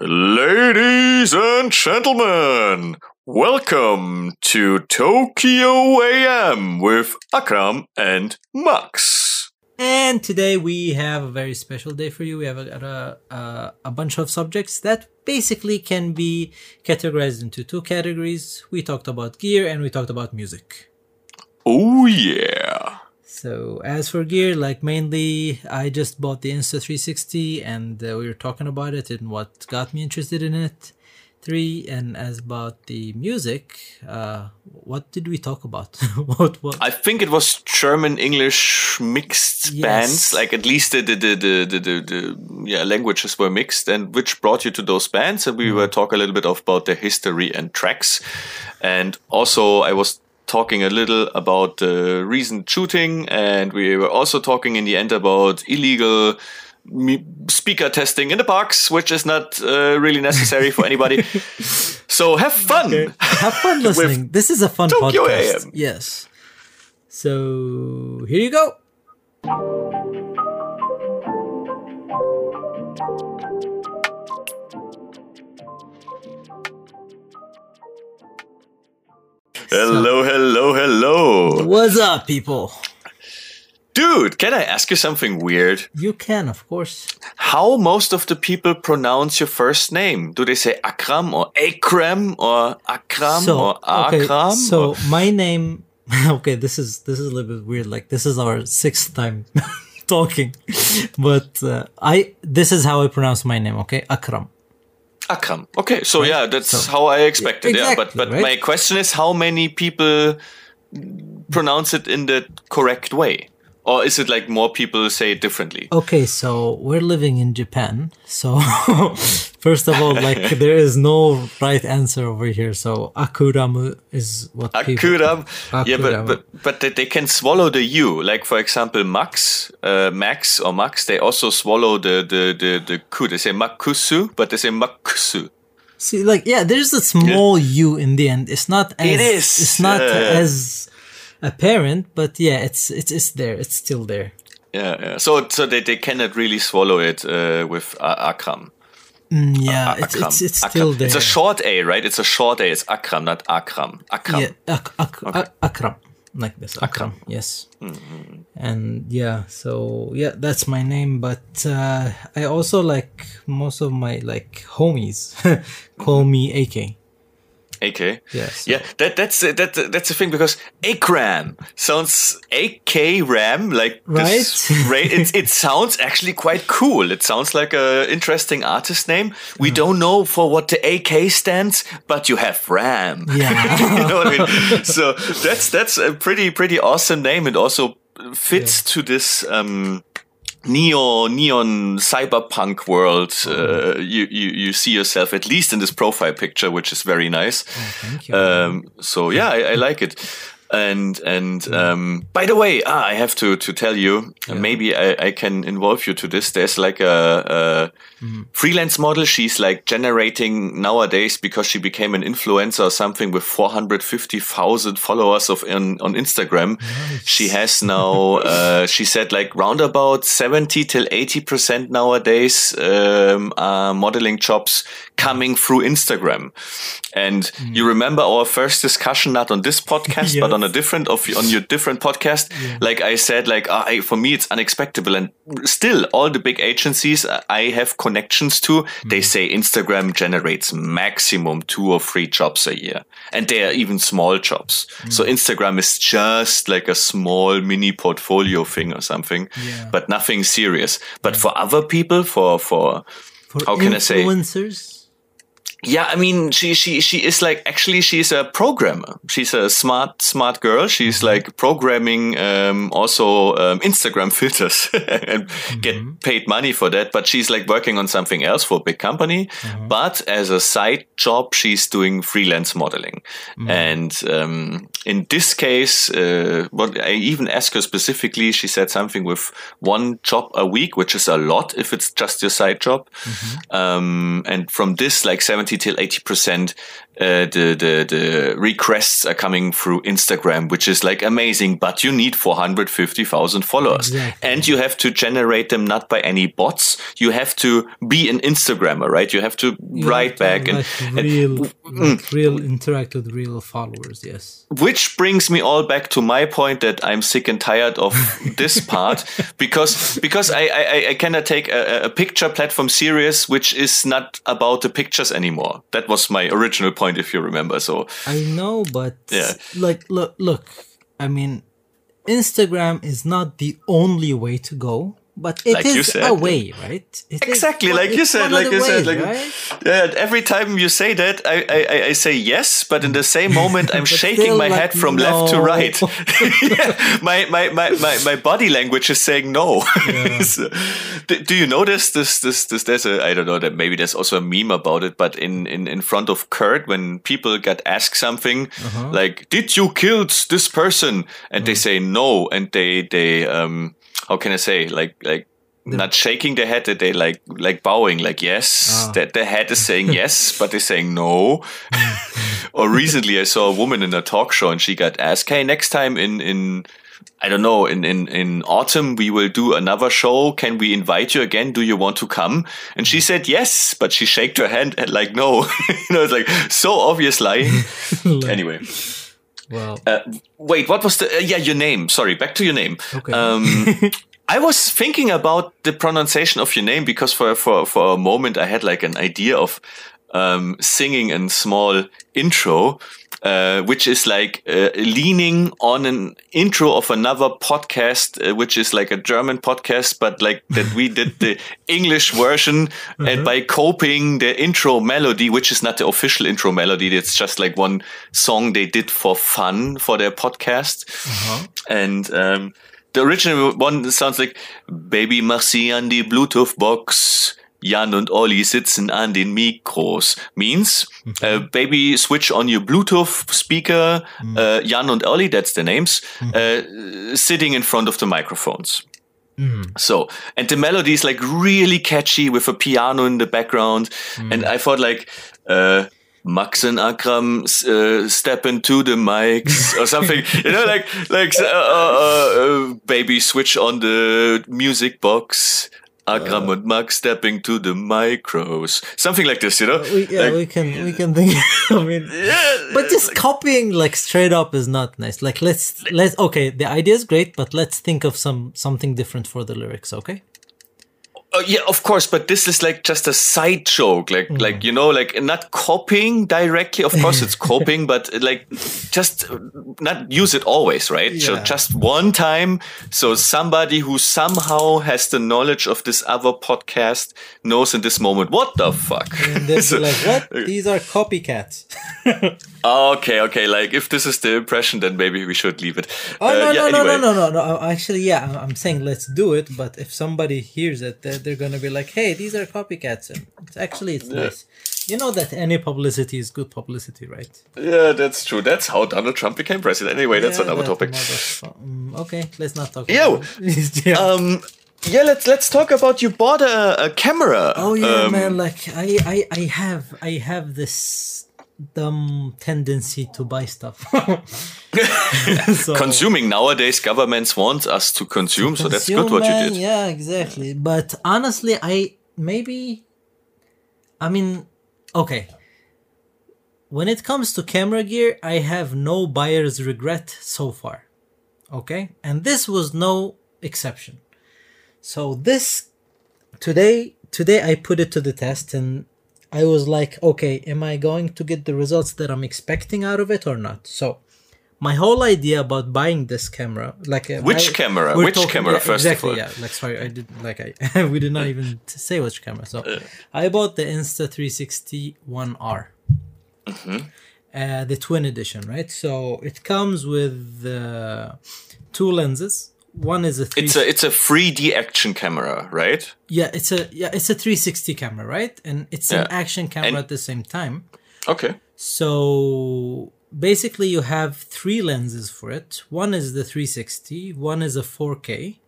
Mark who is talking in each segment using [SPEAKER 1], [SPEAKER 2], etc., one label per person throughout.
[SPEAKER 1] Ladies and gentlemen, welcome to Tokyo AM with Akram and Max.
[SPEAKER 2] And today we have a very special day for you. We have a, a, a, bunch of subjects that basically can be categorized into two categories. We talked about gear and we talked about music.
[SPEAKER 1] Oh, yeah.
[SPEAKER 2] So as for gear, like mainly, I just bought the Insta360, and uh, we were talking about it and what got me interested in it. Three, and as about the music, uh, what did we talk about? what, what?
[SPEAKER 1] I think it was German English mixed yes. bands, like at least the the, the the, the the yeah languages were mixed, and which brought you to those bands. And we mm. were talking a little bit about the history and tracks, and also I was talking a little about the recent shooting, and we were also talking in the end about illegal speaker testing in the parks, which is not uh, really necessary for anybody. so have fun. Okay.
[SPEAKER 2] Have fun listening. this is a fun Tokyo podcast. AM. Yes. So here you go.
[SPEAKER 1] Hello, hello, hello.
[SPEAKER 2] What's up, people?
[SPEAKER 1] Dude, can I ask you something weird?
[SPEAKER 2] You can, of course.
[SPEAKER 1] How most of the people pronounce your first name? Do they say Akram or Akram or Akram so, or Akram? Okay,
[SPEAKER 2] so or? my name okay, this is this is a little bit weird. Like this is our sixth time talking, but uh, I this is how I pronounce my name. Okay, Akram.
[SPEAKER 1] Akram. Okay, so right? yeah, that's so, how I expected. Exactly, yeah, but but right? my question is, how many people pronounce it in the correct way? or is it like more people say it differently
[SPEAKER 2] okay so we're living in japan so first of all like there is no right answer over here so akuramu is what
[SPEAKER 1] akuram people, yeah but but but they can swallow the u like for example max uh, max or max they also swallow the the the, the ku they say makusu but they say makusu
[SPEAKER 2] See, like, yeah, there's a small yeah. U in the end. It's not as. It is. It's not uh, as apparent, but yeah, it's it's it's there. It's still there.
[SPEAKER 1] Yeah, yeah. So so they, they cannot really swallow it uh, with uh, Akram.
[SPEAKER 2] Mm, yeah, it's, it's, it's still there.
[SPEAKER 1] It's a short A, right? It's a short A. It's Akram, not Akram. Akram.
[SPEAKER 2] Yeah, ak- ak- okay. Akram. Like this. Akram. Akram. Yes. Mm-hmm. And yeah, so yeah, that's my name. But uh, I also like most of my like homies call mm-hmm. me AK.
[SPEAKER 1] AK.
[SPEAKER 2] Yes.
[SPEAKER 1] Yeah, that that's that that's the thing because AKRAM sounds AK RAM like
[SPEAKER 2] right.
[SPEAKER 1] right it, it sounds actually quite cool. It sounds like a interesting artist name. We mm. don't know for what the AK stands, but you have RAM.
[SPEAKER 2] Yeah.
[SPEAKER 1] you know what I mean? So that's that's a pretty pretty awesome name and also fits yeah. to this um neon neon cyberpunk world uh, you, you you see yourself at least in this profile picture which is very nice.
[SPEAKER 2] Oh, thank you.
[SPEAKER 1] Um, so yeah I, I, like it and and um, by the way, ah, I have to to tell you, yeah. maybe I, I can involve you to this. There's like a, a mm. freelance model. She's like generating nowadays because she became an influencer or something with 450,000 followers of on, on Instagram. Nice. She has now, uh, she said like roundabout 70 till 80 percent nowadays um, are modeling jobs coming through Instagram. And mm. you remember our first discussion, not on this podcast, but on on a different of on your different podcast yeah. like i said like I, for me it's unexpected and still all the big agencies i have connections to mm. they say instagram generates maximum two or three jobs a year and they are even small jobs mm. so instagram is just like a small mini portfolio thing or something yeah. but nothing serious but yeah. for other people for for,
[SPEAKER 2] for how can i say influencers
[SPEAKER 1] yeah, I mean, she she she is like actually she's a programmer. She's a smart smart girl. She's mm-hmm. like programming um, also um, Instagram filters and mm-hmm. get paid money for that. But she's like working on something else for a big company. Mm-hmm. But as a side job, she's doing freelance modeling. Mm-hmm. And um, in this case, uh, what I even asked her specifically, she said something with one job a week, which is a lot if it's just your side job. Mm-hmm. Um, and from this, like 70 till 80 percent uh, the, the the requests are coming through Instagram, which is like amazing. But you need 450,000 followers,
[SPEAKER 2] Exactly.
[SPEAKER 1] and you have to generate them not by any bots. You have to be an Instagrammer, right? You have to write back and,
[SPEAKER 2] like
[SPEAKER 1] and
[SPEAKER 2] real, like real interact with real followers. Yes.
[SPEAKER 1] which brings me all back to my point that I'm sick and tired of this part because because I, I, I cannot take a, a picture platform serious which is not about the pictures anymore. That was my original point, if you remember. So
[SPEAKER 2] I know, but
[SPEAKER 1] Yeah.
[SPEAKER 2] like look look. I mean, Instagram is not the only way to go, but it is
[SPEAKER 1] Like you said,
[SPEAKER 2] a way, right? It is
[SPEAKER 1] exactly
[SPEAKER 2] one-
[SPEAKER 1] like you said, like you said, like
[SPEAKER 2] right?
[SPEAKER 1] yeah. Every time you say that, I, I I- say yes, but in the same moment, I'm shaking my
[SPEAKER 2] like,
[SPEAKER 1] head from left to right. yeah, my, my, my, my, my body language is saying no. So, do, do you notice this? This this there's a I don't know that maybe there's also a meme about it, but in in in front of Kurt when people get asked something
[SPEAKER 2] Uh-huh.
[SPEAKER 1] like "Did you kill this person?" and they say no, and they they um how can I say like not shaking their head that they like like bowing like yes
[SPEAKER 2] Ah.
[SPEAKER 1] that their head is saying yes but they're saying no or recently i saw a woman in a talk show and she got asked hey next time in in i don't know in in in autumn we will do another show can we invite you again do you want to come and she said yes but she shaked her hand and like no you know it's like so obvious lying anyway
[SPEAKER 2] Well,
[SPEAKER 1] uh, wait, what was the? Uh, yeah, your name. Sorry, back to your name.
[SPEAKER 2] Okay.
[SPEAKER 1] Um, I was thinking about the pronunciation of your name because for for for a moment I had like an idea of um, singing a small intro, uh, which is like uh, leaning on an intro of another podcast, uh, which is like a German podcast, but like that we did the English version, and by copying the intro melody, which is not the official intro melody, it's just like one song they did for fun for their podcast, and. Um, the original one sounds like Baby sie an die Bluetooth-Box. Jan und Olli sitzen an den Mikros. Means, uh, baby, switch on your Bluetooth speaker. Uh, Jan and Olli, that's the names, uh, sitting in front of the microphones. So, and the melody is like really catchy with a piano in the background. And I thought like, uh, Max and Akram uh, step into the mics or something, you know, like, like, uh, uh, uh, baby switch on the music box. Akram and Max stepping to the micros. Something like this, you know?
[SPEAKER 2] we, yeah,
[SPEAKER 1] Like-
[SPEAKER 2] we can we can think. I mean,
[SPEAKER 1] yeah,
[SPEAKER 2] but just copying like straight up is not nice. Like let's let's okay, the idea is great, but let's think of some something different for the lyrics. Okay.
[SPEAKER 1] Uh, yeah, of course, but this is like just a side joke, like like you know, like not copying directly. Of course, it's copying, but like just uh, not use it always, right? So just one time, so somebody who somehow has the knowledge of this other podcast knows in this moment what the fuck. So-
[SPEAKER 2] like, "What? These are copycats."
[SPEAKER 1] okay, okay, like if this is the impression, then maybe we should leave it.
[SPEAKER 2] Oh
[SPEAKER 1] Uh,
[SPEAKER 2] no,
[SPEAKER 1] yeah,
[SPEAKER 2] no, no,
[SPEAKER 1] anyway.
[SPEAKER 2] no, no, no, no! Actually, yeah, I'm- saying let's do it. But if somebody hears it, they're, they're gonna be like, "Hey, these are copycats." And it's actually it's nice. You know that any publicity is good publicity, right?
[SPEAKER 1] Yeah, that's true. That's how Donald Trump became president. Anyway, that's
[SPEAKER 2] Yeah,
[SPEAKER 1] another
[SPEAKER 2] that
[SPEAKER 1] topic.
[SPEAKER 2] mm, okay, let's not talk.
[SPEAKER 1] Yo,
[SPEAKER 2] about it. yeah.
[SPEAKER 1] Um, yeah, let's let's talk about you bought a, a camera.
[SPEAKER 2] Oh yeah,
[SPEAKER 1] Um,
[SPEAKER 2] man! Like I, I, I have, I have this dumb tendency to buy stuff. so,
[SPEAKER 1] Consuming nowadays, governments want us to consume, so that's good what you did.
[SPEAKER 2] Uh, yeah, exactly. But honestly, I maybe, I mean, okay. When it comes to camera gear, I have no buyer's regret so far. Okay, and this was no exception. So this today, today I put it to the test, and I was like, okay, am I going to get the results that I'm expecting out of it or not? So my whole idea about buying this camera, like uh,
[SPEAKER 1] Which
[SPEAKER 2] I-
[SPEAKER 1] camera? Which camera, first of all?
[SPEAKER 2] Yeah, like sorry, I did like I we did not even say which camera. So I bought the Insta360 One R,
[SPEAKER 1] Mm-hmm.
[SPEAKER 2] uh, the twin edition, right? So it comes with uh, two lenses. One is a three.
[SPEAKER 1] It's a it's a 3D action camera, right?
[SPEAKER 2] yeah, it's a yeah, it's a 360 camera, right? And it's an action camera
[SPEAKER 1] And-
[SPEAKER 2] at the same time.
[SPEAKER 1] Okay.
[SPEAKER 2] So basically, you have three lenses for it. One is the 360, one is a 4K,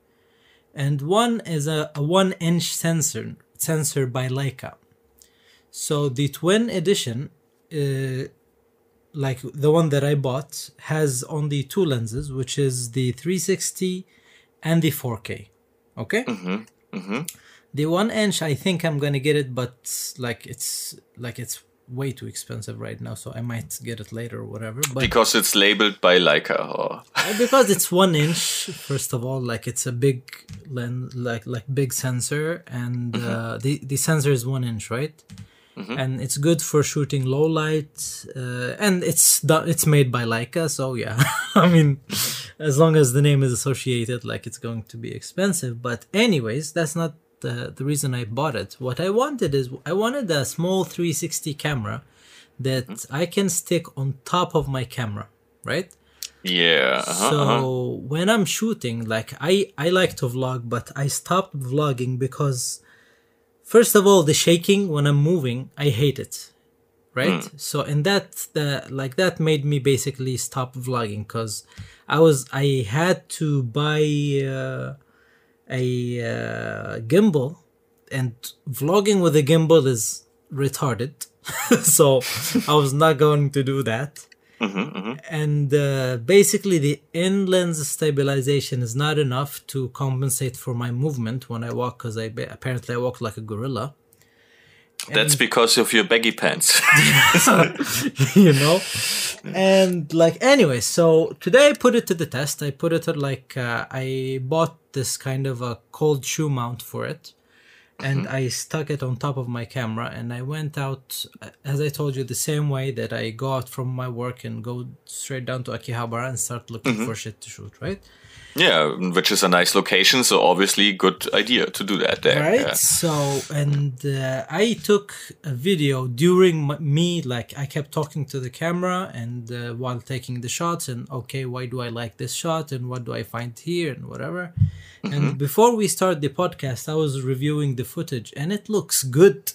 [SPEAKER 2] and one is a, a one inch sensor sensor by Leica. So the twin edition, uh, like the one that I bought, has only two lenses, which is the 360 and the 4K. Okay. Mm hmm. The one inch, I think I'm gonna get it, but like it's like it's way too expensive right now, so I might get it later or whatever. But
[SPEAKER 1] Because it's labeled by Leica or
[SPEAKER 2] because it's one inch first of all like it's a big lens like like big sensor and uh, the the sensor is one inch right and it's good for shooting low light uh, and it's it's made by leica so yeah. I mean as long as the name is associated like it's going to be expensive. But anyways that's not the, the reason i bought it. What i wanted is i wanted a small 360 camera that i can stick on top of my camera right?
[SPEAKER 1] Yeah. uh-huh,
[SPEAKER 2] so
[SPEAKER 1] uh-huh.
[SPEAKER 2] when I'm shooting, like I I like to vlog, but I stopped vlogging because first of all, the shaking when I'm moving, I hate it. Right? So and that the like that made me basically stop vlogging because I was I had to buy uh, a uh, gimbal and vlogging with a gimbal is retarded. so I was not going to do that and uh, basically the in lens stabilization is not enough to compensate for my movement when I walk because I ba- apparently I walk like a gorilla,
[SPEAKER 1] That's because of your baggy pants.
[SPEAKER 2] you know. And like anyway, so today I put it to the test. I put it at like uh, I bought this kind of a cold shoe mount for it. And mm-hmm. I stuck it on top of my camera, and I went out, as I told you, the same way that I go out from my work and go straight down to Akihabara and start looking mm-hmm. for shit to shoot, right?
[SPEAKER 1] Yeah, which is a nice location, so obviously good idea to do that there.
[SPEAKER 2] right?
[SPEAKER 1] Yeah.
[SPEAKER 2] so and uh, i took a video during me like i kept talking to the camera and uh, while taking the shots and okay why do i like this shot and what do i find here and whatever. And before we start the podcast i was reviewing the footage and it looks good.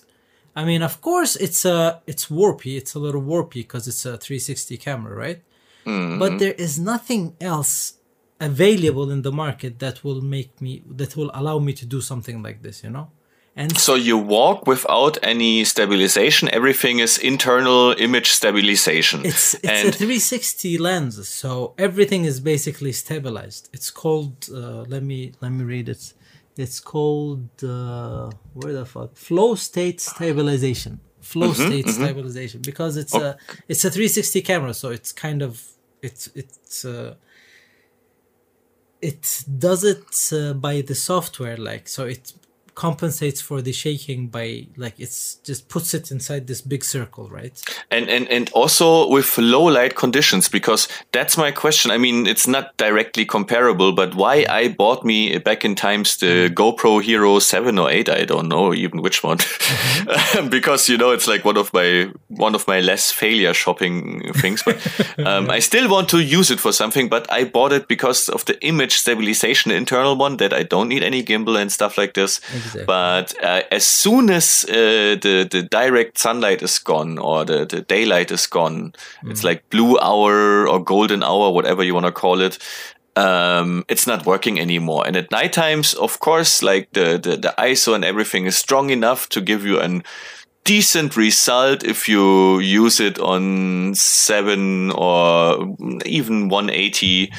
[SPEAKER 2] I mean of course it's a it's warpy it's a little warpy because it's a 360 camera right? But there is nothing else available in the market that will make me that will allow me to do something like this you know? And
[SPEAKER 1] So you walk without any stabilization. Everything is internal image stabilization.
[SPEAKER 2] it's it's
[SPEAKER 1] and
[SPEAKER 2] a 360 lens so everything is basically stabilized. It's called uh, let me let me read it. It's called uh, where the fuck? Flow state stabilization. Flow state stabilization. Because it's a it's a 360 camera so it's kind of it's it's uh, it does it uh, by the software like so it compensates for the shaking by like it's just puts it inside this big circle right?
[SPEAKER 1] And and and also with low light conditions because that's my question. I mean it's not directly comparable but why mm. i bought me back in times the mm. gopro hero 7 or 8 i don't know even which one. Mm-hmm. Um, because you know it's like one of my one of my less failure shopping things but um, i still want to use it for something but i bought it because of the image stabilization internal one that i don't need any gimbal and stuff like this.
[SPEAKER 2] Exactly.
[SPEAKER 1] But uh, as soon as uh, the the direct sunlight is gone or the, the daylight is gone, it's like blue hour or golden hour, whatever you want to call it. Um, it's not working anymore. And at night times, of course, like the, the, the ISO and everything is strong enough to give you an decent result if you use it on 7 or even 180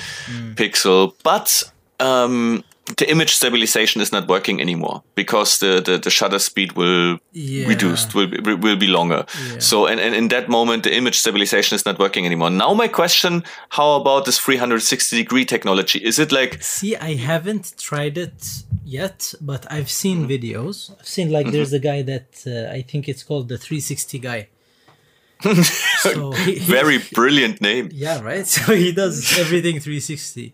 [SPEAKER 1] pixel. But um, the image stabilization is not working anymore because the, the, the shutter speed will
[SPEAKER 2] Yeah.
[SPEAKER 1] reduced will be, will be longer. So and, and in that moment the image stabilization is not working anymore. Now my question: How about this 360 degree technology? Is it like
[SPEAKER 2] See, I haven't tried it yet, but I've seen videos. I've seen like there's a guy that uh, I think it's called the 360 guy. so he, he-
[SPEAKER 1] very brilliant name?
[SPEAKER 2] yeah, right. So he does everything 360.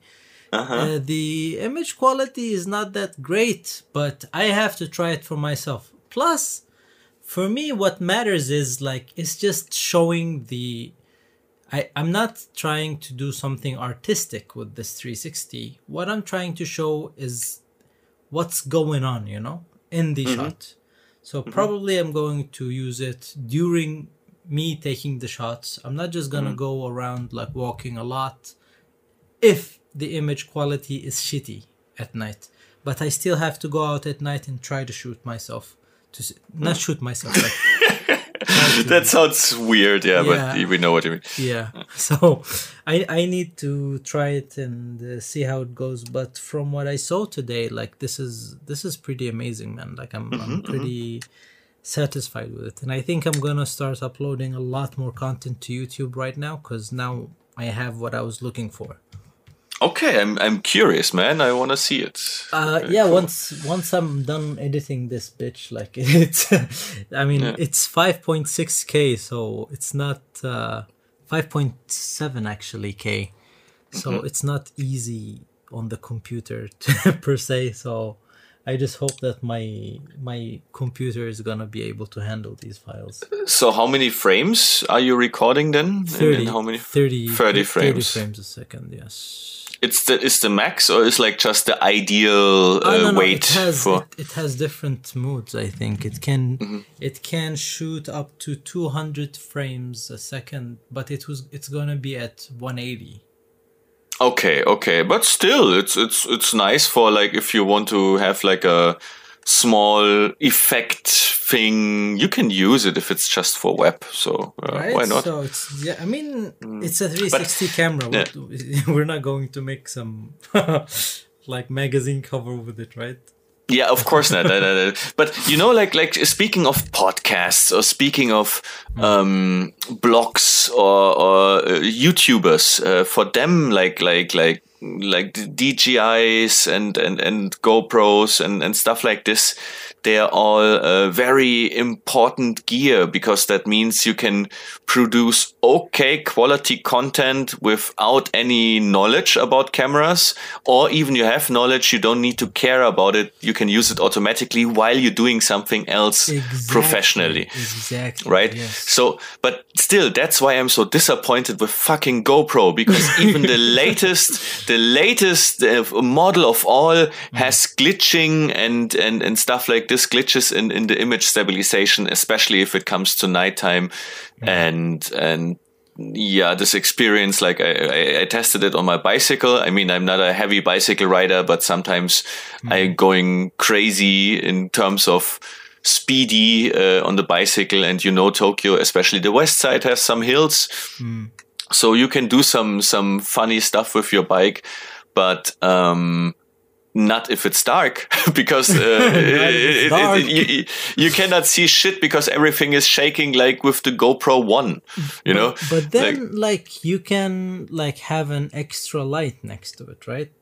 [SPEAKER 2] Uh, the image quality is not that great, but I have to try it for myself. Plus, for me, what matters is like it's just showing the. I, I'm not trying to do something artistic with this 360. What I'm trying to show is what's going on, you know, in the mm-hmm. shot. So mm-hmm. probably I'm going to use it during me taking the shots. I'm not just gonna mm-hmm. go around like walking a lot if the image quality is shitty at night. But I still have to go out at night and try to shoot myself. To s- not shoot myself, like
[SPEAKER 1] that sounds weird, yeah,
[SPEAKER 2] Yeah.
[SPEAKER 1] but we know what you mean.
[SPEAKER 2] yeah so i i need to try it and uh, see how it goes but from what i saw today like this is this is pretty amazing man like i'm
[SPEAKER 1] Mm-hmm,
[SPEAKER 2] i'm pretty satisfied with it and i think i'm gonna start uploading a lot more content to youtube right now because now i have what i was looking for
[SPEAKER 1] Okay, I'm I'm curious, man. I want to see it.
[SPEAKER 2] uh yeah once once i'm done editing this bitch like it's i mean it's 5.6k so it's not uh 5.7 actually k so it's not easy on the computer per se so i just hope that my my computer is gonna be able to handle these files
[SPEAKER 1] So, how many frames are you recording then? And-
[SPEAKER 2] 30
[SPEAKER 1] and how many?
[SPEAKER 2] 30
[SPEAKER 1] 30
[SPEAKER 2] 30
[SPEAKER 1] frames.
[SPEAKER 2] frames a second yes
[SPEAKER 1] It's the is the max or is like just the ideal uh,
[SPEAKER 2] Oh, no, no,
[SPEAKER 1] weight
[SPEAKER 2] it has
[SPEAKER 1] for?
[SPEAKER 2] it, it has different modes. I think it can
[SPEAKER 1] Mm-hmm.
[SPEAKER 2] it can shoot up to 200 frames a second, but it was it's gonna be at 180.
[SPEAKER 1] Okay, okay, but still, it's it's it's nice for like if you want to have like a small effect thing, you can use it if it's just for web. So uh,
[SPEAKER 2] Right?
[SPEAKER 1] why not? Mm.
[SPEAKER 2] So it's yeah. I mean, it's a 360 camera.
[SPEAKER 1] yeah.
[SPEAKER 2] We're not going to make some like magazine cover with it, right?
[SPEAKER 1] Yeah, of course not. No, no, no. But you know, like like speaking of podcasts or speaking of um, blogs or, or uh, YouTubers, uh, for them, like like like like DJIs and and and GoPros and and stuff like this, they are all uh, very important gear because that means you can produce okay quality content without any knowledge about cameras or even you have knowledge you don't need to care about it you can use it automatically while you're doing something else professionally
[SPEAKER 2] Exactly.
[SPEAKER 1] right
[SPEAKER 2] Yes.
[SPEAKER 1] so but still that's why i'm so disappointed with fucking gopro because even the latest the latest uh, model of all has glitching and and and stuff like this glitches in in the image stabilization especially if it comes to nighttime. And and yeah, this experience, like I, I, I tested it on my bicycle. I mean, I'm not a heavy bicycle rider, but sometimes I'm going crazy in terms of speedy uh, on the bicycle. And you know, Tokyo, especially the west side, has some hills, so you can do some some funny stuff with your bike, but um, not if it's dark because uh,
[SPEAKER 2] it's
[SPEAKER 1] it- it-
[SPEAKER 2] dark.
[SPEAKER 1] it- you, you cannot see shit because everything is shaking like with the GoPro One, you know.
[SPEAKER 2] But then, like, you can like have an extra light next to it, right?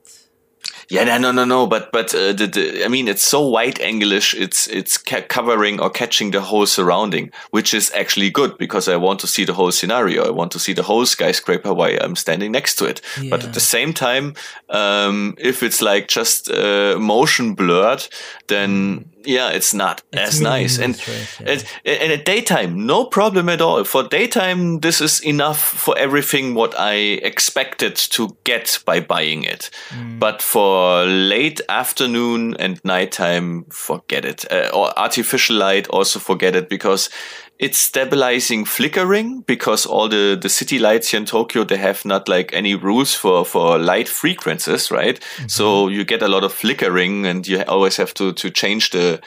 [SPEAKER 1] Yeah, no, no, no, no. But but uh, the, the I mean, it's so wide anglish. It's it's ca- covering or catching the whole surrounding, which is actually good because I want to see the whole scenario. I want to see the whole skyscraper while I'm standing next to it. But at the same time, um, if it's like just uh, motion blurred, then yeah, it's not as nice. And
[SPEAKER 2] right, yeah.
[SPEAKER 1] and, and at daytime, no problem at all. For daytime, this is enough for everything what I expected to get by buying it.
[SPEAKER 2] Mm.
[SPEAKER 1] But for late afternoon and nighttime, forget it. Uh, or artificial light, also forget it because it's stabilizing flickering because all the, the city lights here in Tokyo, they have not like any rules for, for light frequencies, right? So you get a lot of flickering and you always have to, to change the,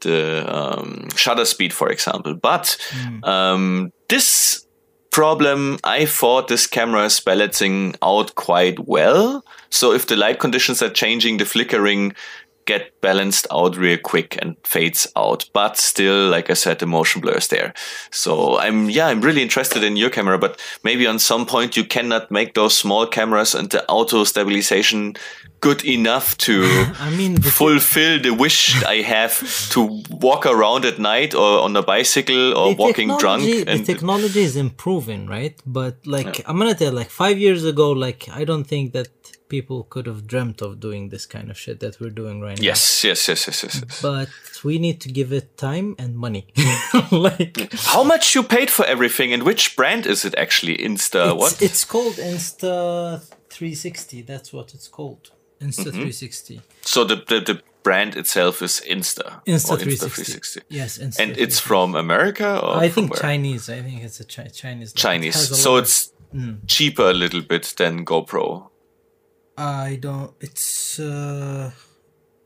[SPEAKER 1] the um, shutter speed, for example. But um, this problem, I thought this camera is balancing out quite well. So if the light conditions are changing, the flickering get balanced out real quick and fades out. But still, like I said, the motion blur is there. So I'm, yeah, I'm really interested in your camera, but maybe on some point you cannot make those small cameras and the auto stabilization good enough to
[SPEAKER 2] I mean, the
[SPEAKER 1] fulfill the wish I have to walk around at night or on a bicycle or
[SPEAKER 2] the
[SPEAKER 1] walking drunk. And
[SPEAKER 2] the technology is improving, right? But like I'm gonna tell, like five years ago, like I don't think that people could have dreamt of doing this kind of shit that we're doing right now.
[SPEAKER 1] yes, yes, yes, yes, yes. yes.
[SPEAKER 2] But we need to give it time and money. like
[SPEAKER 1] How much you paid for everything and which brand is it actually? Insta
[SPEAKER 2] it's,
[SPEAKER 1] what?
[SPEAKER 2] it's called Insta 360. That's what it's called. Insta
[SPEAKER 1] Mm-hmm.
[SPEAKER 2] 360.
[SPEAKER 1] So the, the the brand itself is Insta.
[SPEAKER 2] Insta
[SPEAKER 1] or
[SPEAKER 2] 360. Yes, Insta.
[SPEAKER 1] And it's from America or
[SPEAKER 2] I think? Chinese. I think it's a chi- Chinese. like, it
[SPEAKER 1] Chinese. So it's cheaper a little bit than GoPro.
[SPEAKER 2] I don't. It's. uh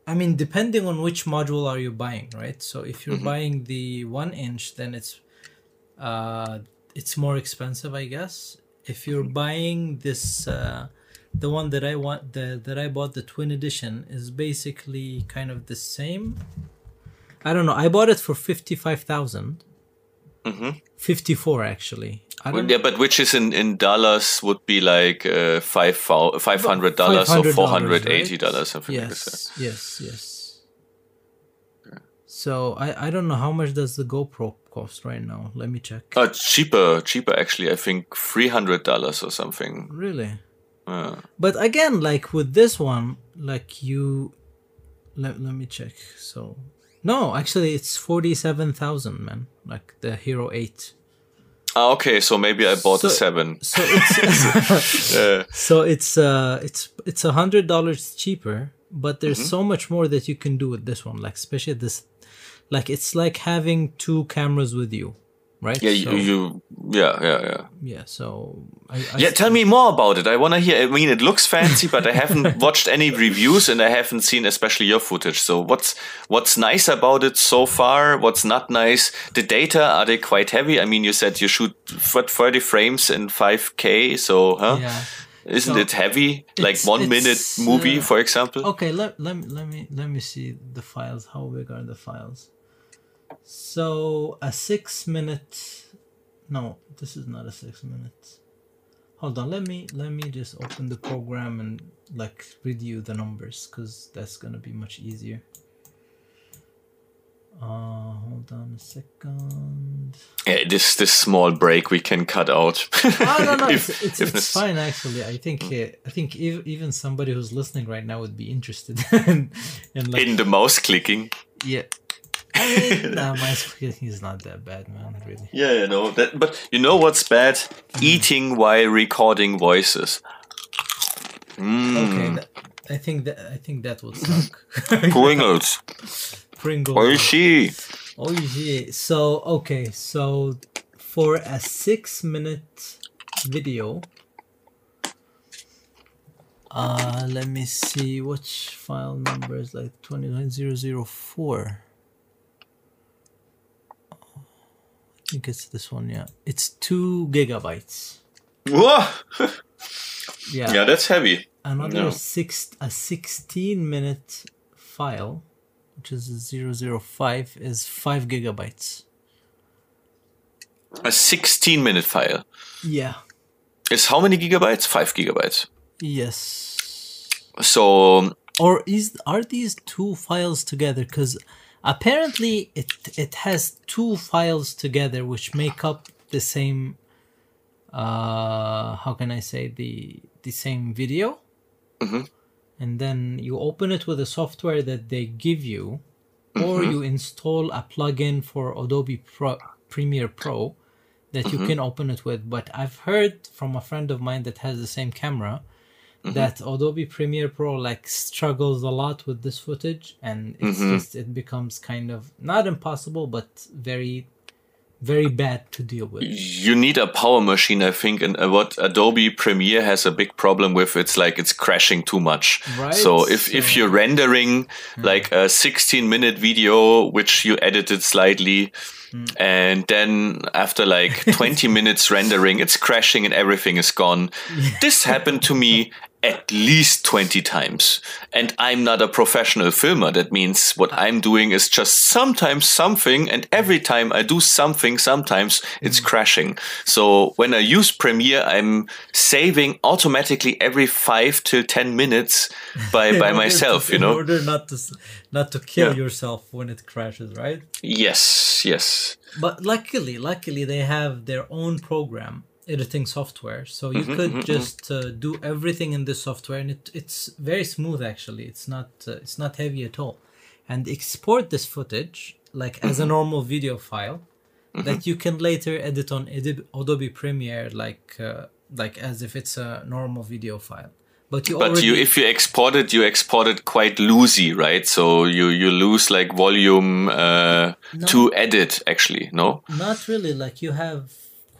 [SPEAKER 2] I mean, depending on which module are you buying, right? So if
[SPEAKER 1] Mm-hmm.
[SPEAKER 2] you're buying the one inch, then it's uh, it's more expensive, I guess. If you're buying this, uh, the one that I want, the that I bought, the twin edition, is basically kind of the same. I don't know. I bought it for fifty five thousand.
[SPEAKER 1] Mhm.
[SPEAKER 2] Fifty four actually. I
[SPEAKER 1] Well,
[SPEAKER 2] don't
[SPEAKER 1] yeah, but which is in, in dollars would be like uh, five five hundred dollars or
[SPEAKER 2] $500,
[SPEAKER 1] four hundred eighty
[SPEAKER 2] right?
[SPEAKER 1] dollars, something like this.
[SPEAKER 2] Yes, yes, yes. So I I don't know how much does the GoPro cost right now. Let me check.
[SPEAKER 1] Uh, cheaper, cheaper actually. I think three hundred dollars or something.
[SPEAKER 2] really?
[SPEAKER 1] Uh,
[SPEAKER 2] But again, like with this one, like you, let, let me check. So, no, actually, it's forty seven thousand, man. Like the Hero Eight.
[SPEAKER 1] Ah, okay, so maybe I bought
[SPEAKER 2] So-
[SPEAKER 1] seven.
[SPEAKER 2] So it's
[SPEAKER 1] Uh,
[SPEAKER 2] so it's uh it's it's a hundred dollars cheaper, but there's
[SPEAKER 1] Mm-hmm.
[SPEAKER 2] so much more that you can do with this one. Like especially this, like it's like having two cameras with you, right?
[SPEAKER 1] yeah,
[SPEAKER 2] So-
[SPEAKER 1] you, you, yeah, yeah, yeah.
[SPEAKER 2] yeah. So I, I
[SPEAKER 1] Yeah, tell me more about it. I want to hear. I mean, it looks fancy, but I haven't watched any reviews and I haven't seen especially your footage. So what's what's nice about it so far? What's not nice? The data are they quite heavy? I mean, you said you shoot what 30 frames in 5K, so huh?
[SPEAKER 2] yeah.
[SPEAKER 1] Isn't
[SPEAKER 2] So
[SPEAKER 1] it heavy? Like one minute movie,
[SPEAKER 2] uh,
[SPEAKER 1] for example.
[SPEAKER 2] Okay, let, let, me- let me let me see the files. How big are the files? So a six minute. No, this is not a six minute. Hold on. Let me let me just open the program and like read you the numbers because that's gonna be much easier. Uh, hold on a second.
[SPEAKER 1] Yeah, this this small break we can cut out.
[SPEAKER 2] Oh no no,
[SPEAKER 1] If-
[SPEAKER 2] it's, it's,
[SPEAKER 1] if
[SPEAKER 2] it's fine actually. I think uh, I think ev- even somebody who's listening right now would be interested in, in like
[SPEAKER 1] In the mouse clicking.
[SPEAKER 2] Yeah. Nah, my squeaking is not that bad, man. Really.
[SPEAKER 1] Yeah, you know that. But you know what's bad? Hmm. Eating while recording voices. Mm.
[SPEAKER 2] Okay, I think that I think that would suck.
[SPEAKER 1] Pringles.
[SPEAKER 2] Pringles.
[SPEAKER 1] Oishi.
[SPEAKER 2] Oishi. So okay, so for a six-minute video, uh, let me see which file number is like 29004. It gets this one, yeah. It's two gigabytes.
[SPEAKER 1] Whoa!
[SPEAKER 2] yeah.
[SPEAKER 1] Yeah, that's heavy.
[SPEAKER 2] Another
[SPEAKER 1] no.
[SPEAKER 2] six a sixteen minute file, which is 005, is five gigabytes.
[SPEAKER 1] A sixteen minute file.
[SPEAKER 2] Yeah.
[SPEAKER 1] Is how many gigabytes? Five gigabytes.
[SPEAKER 2] Yes.
[SPEAKER 1] So.
[SPEAKER 2] Or is are these two files together? Because apparently it it has two files together which make up the same uh how can i say the the same video.
[SPEAKER 1] Mhm.
[SPEAKER 2] and then you open it with a software that they give you or you install a plugin for adobe pro, premiere pro that you can open it with. But i've heard from a friend of mine that has the same camera that Adobe Premiere Pro like struggles a lot with this footage and it's just it becomes kind of not impossible but very very bad to deal with.
[SPEAKER 1] you need a power machine, I think. And uh, what Adobe Premiere has a big problem with, it's like it's crashing too much.
[SPEAKER 2] Right,
[SPEAKER 1] So if, if
[SPEAKER 2] so- Hmm.
[SPEAKER 1] you're rendering like a 16 minute video, which you edited slightly,
[SPEAKER 2] Hmm.
[SPEAKER 1] and then after like 20 minutes rendering, it's crashing and everything is gone. This happened to me at least 20 times. And I'm not a professional filmer. That means what I'm doing is just sometimes something, and every time I do something, sometimes it's mm. crashing. So when I use Premiere, I'm saving automatically every five till 10 minutes by, by myself,
[SPEAKER 2] to-
[SPEAKER 1] you
[SPEAKER 2] In order not to not to kill
[SPEAKER 1] Yeah.
[SPEAKER 2] yourself when it crashes, right?
[SPEAKER 1] Yes, yes.
[SPEAKER 2] But luckily, luckily they have their own program editing software, so you
[SPEAKER 1] Mm-hmm,
[SPEAKER 2] could just uh, do everything in this software, and it, it's very smooth. Actually, it's not uh, it's not heavy at all, and export this footage like as
[SPEAKER 1] Mm-hmm.
[SPEAKER 2] a normal video file that you can later edit on Adobe, Adobe Premiere, like uh, like as if it's a normal video file. But you
[SPEAKER 1] But
[SPEAKER 2] already
[SPEAKER 1] you, if you export it, you export it quite loosey, right? So you, you lose like volume uh, to edit, actually, no?
[SPEAKER 2] Not really. Like you have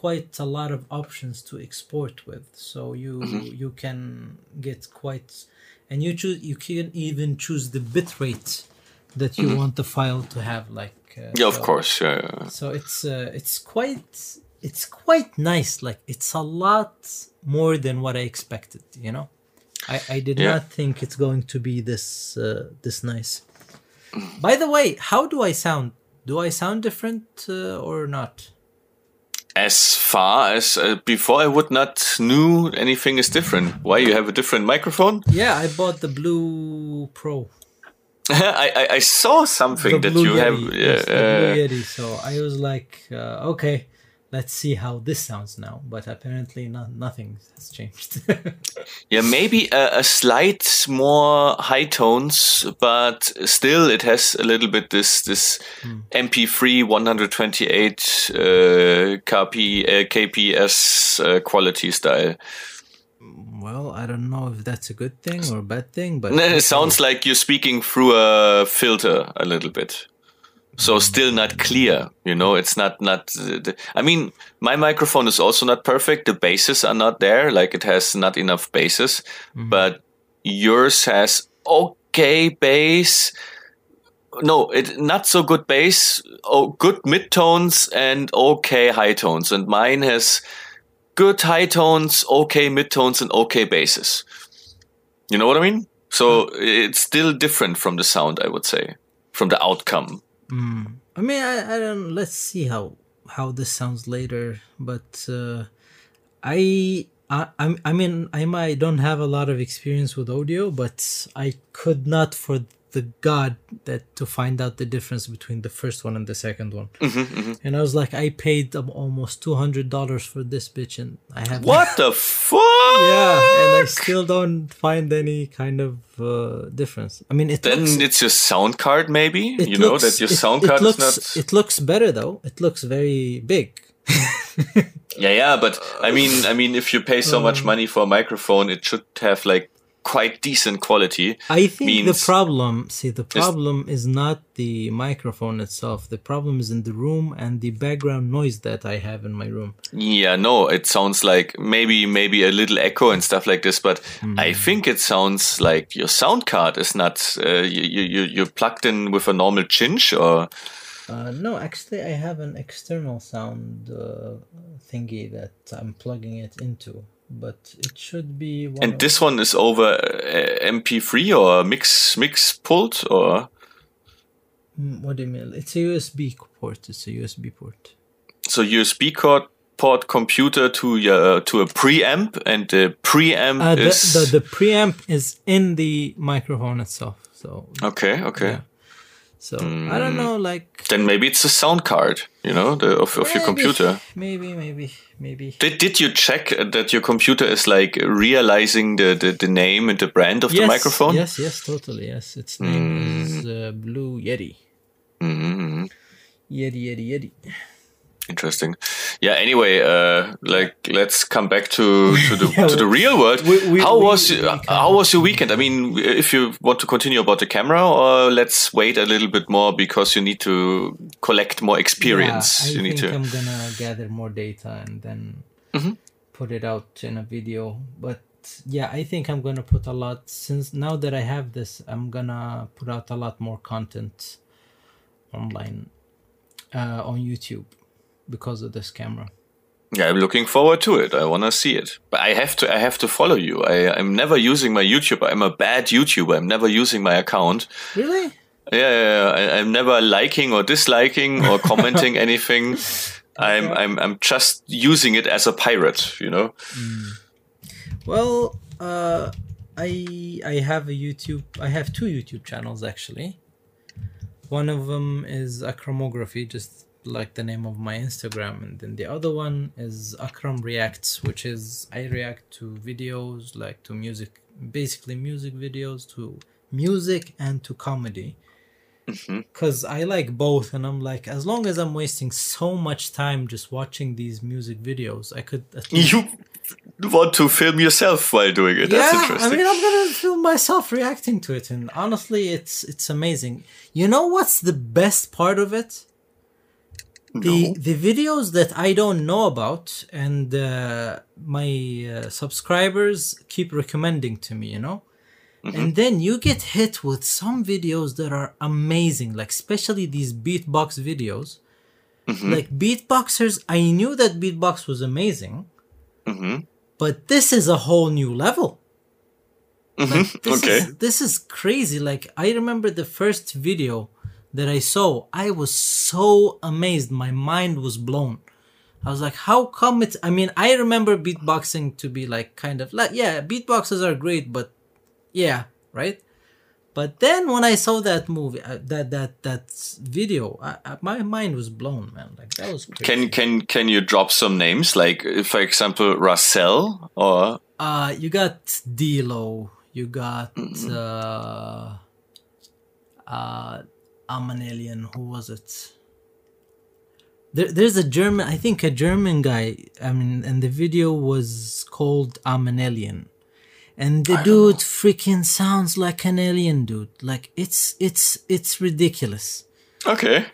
[SPEAKER 2] quite a lot of options to export with, so you you can get quite, and you choose you can even choose the bitrate that you want the file to have like. Uh,
[SPEAKER 1] Yeah, of
[SPEAKER 2] so-
[SPEAKER 1] course. Yeah, yeah.
[SPEAKER 2] So it's uh, it's quite it's quite nice. Like it's a lot more than what I expected. You know, I I did
[SPEAKER 1] Yeah.
[SPEAKER 2] not think it's going to be this uh, this nice. By the way, how do I sound? Do I sound different uh, or not?
[SPEAKER 1] As far as uh, before, I would not knew anything is different. Why you have a different microphone?
[SPEAKER 2] Yeah, I bought the Blue Pro.
[SPEAKER 1] I, I I saw something
[SPEAKER 2] the
[SPEAKER 1] that you have. Yeah,
[SPEAKER 2] yes, the Blue
[SPEAKER 1] uh,
[SPEAKER 2] Yeti. So I was like, uh, okay, let's see how this sounds now. But apparently, not nothing has changed.
[SPEAKER 1] yeah, maybe a, a slight more high tones, but still it has a little bit this this MP3 128 uh, KP uh, KPS uh, quality style.
[SPEAKER 2] well, I don't know if that's a good thing or a bad thing, but
[SPEAKER 1] It sounds like you're speaking through a filter a little bit. So still not clear, you know. It's not not. I mean, my microphone is also not perfect. The bases are not there. Like it has not enough basses, mm-hmm. but yours has okay bass. No, it not so good bass. Oh, good midtones and okay high tones. And mine has good high tones, okay midtones, and okay basses. You know what I mean? So mm-hmm. it's still different from the sound, I would say, from the outcome.
[SPEAKER 2] I mean, I, I don't. Let's see how how this sounds later. But uh, I, I, I mean, I might don't have a lot of experience with audio, but I could not, for the god, that to find out the difference between the first one and the second one. And I was like, I paid almost two hundred dollars for this bitch, and I have
[SPEAKER 1] What the fuck?
[SPEAKER 2] Yeah, and I still don't find any kind of uh, difference. I mean, it
[SPEAKER 1] Then
[SPEAKER 2] looks,
[SPEAKER 1] it's your sound card, maybe. you know that your
[SPEAKER 2] it-
[SPEAKER 1] sound
[SPEAKER 2] it
[SPEAKER 1] card
[SPEAKER 2] looks,
[SPEAKER 1] is not.
[SPEAKER 2] It looks better though. It looks very big.
[SPEAKER 1] Yeah, yeah, but I mean, I mean, if you pay so much
[SPEAKER 2] Um,
[SPEAKER 1] money for a microphone, it should have like quite decent quality.
[SPEAKER 2] I think the problem, see, the problem is not the microphone itself. The problem is in the room and the background noise that I have in my room.
[SPEAKER 1] Yeah, no, it sounds like maybe maybe a little echo and stuff like this, but
[SPEAKER 2] Hmm.
[SPEAKER 1] I think it sounds like your sound card is not uh, you, you you plugged in with a normal chinch or
[SPEAKER 2] Uh, no, actually, I have an external sound uh, thingy that I'm plugging it into, but it should be. One
[SPEAKER 1] and this one is over uh, MP3 or mix mix pult or
[SPEAKER 2] Mm, What do you mean? It's a USB port. It's a USB port.
[SPEAKER 1] so USB cord port computer to your to a preamp and the preamp
[SPEAKER 2] Uh, the,
[SPEAKER 1] is
[SPEAKER 2] the the preamp is in the microphone itself. So
[SPEAKER 1] okay okay
[SPEAKER 2] Yeah. So I don't know, like
[SPEAKER 1] then maybe it's a sound card you know the of, of your computer
[SPEAKER 2] Maybe, maybe, maybe.
[SPEAKER 1] Did, did you check that your computer is like realizing the, the, the name and the brand of the microphone?
[SPEAKER 2] Yes, yes, totally. Yes, its name is uh, Blue Yeti.
[SPEAKER 1] hmm
[SPEAKER 2] Yeti, Yeti, Yeti.
[SPEAKER 1] Interesting. Yeah. Anyway, uh, like let's come back to to the
[SPEAKER 2] Yeah,
[SPEAKER 1] to the real world.
[SPEAKER 2] we- we-
[SPEAKER 1] how
[SPEAKER 2] we-
[SPEAKER 1] was how was your weekend? I mean, if you want to continue about the camera, or let's wait a little bit more because you need to collect more experience.
[SPEAKER 2] Yeah, I
[SPEAKER 1] you need to.
[SPEAKER 2] I'm gonna gather more data and then
[SPEAKER 1] Mm-hmm.
[SPEAKER 2] put it out in a video. But yeah, I think I'm gonna put a lot since now that I have this, I'm gonna put out a lot more content online uh, on YouTube because of this camera.
[SPEAKER 1] Yeah, I'm looking forward to it. I want to see it, but I have to. I have to follow you. I, I'm never using my YouTube. I'm a bad YouTuber. I'm never using my account.
[SPEAKER 2] Really?
[SPEAKER 1] Yeah, yeah, yeah. I, I'm never liking or disliking or commenting anything. I'm, I'm, I'm just using it as a pirate. You know.
[SPEAKER 2] Well, uh, I I have a YouTube. I have two YouTube channels actually. One of them is Akramography, just like the name of my Instagram, and then the other one is Akram Reacts, which is I react to videos like to music, basically music videos, to music and to comedy. Mm-hmm. Because I like both, and I'm like, as long as I'm wasting so much time just watching these music videos, I could at least
[SPEAKER 1] You want to film yourself while doing it? That's interesting.
[SPEAKER 2] I mean, I'm gonna film myself reacting to it, and honestly, it's it's amazing. You know what's the best part of it? The
[SPEAKER 1] No.
[SPEAKER 2] the videos that I don't know about, and uh, my uh, subscribers keep recommending to me. You know, And then you get hit with some videos that are amazing, like especially these beatbox videos. Like beatboxers, I knew that beatbox was amazing, but this is a whole new level. Like, this
[SPEAKER 1] Okay.
[SPEAKER 2] is this is crazy. Like I remember the first video that I saw, I was so amazed. My mind was blown. I was like, how come it's I mean, I remember beatboxing to be like kind of like yeah, beatboxes are great, but yeah, right? But then when I saw that movie, uh, that that that video, I, I, my mind was blown, man. Like that was crazy.
[SPEAKER 1] Can can can you drop some names like, for example, Rahzel or
[SPEAKER 2] Uh, you got D-Low. You got uh, uh, I'm an alien. Who was it? There, there's a German. I think a German guy. I mean, and the video was called I'm an alien, and the dude freaking sounds like an alien, dude. Like it's it's it's ridiculous.
[SPEAKER 1] okay?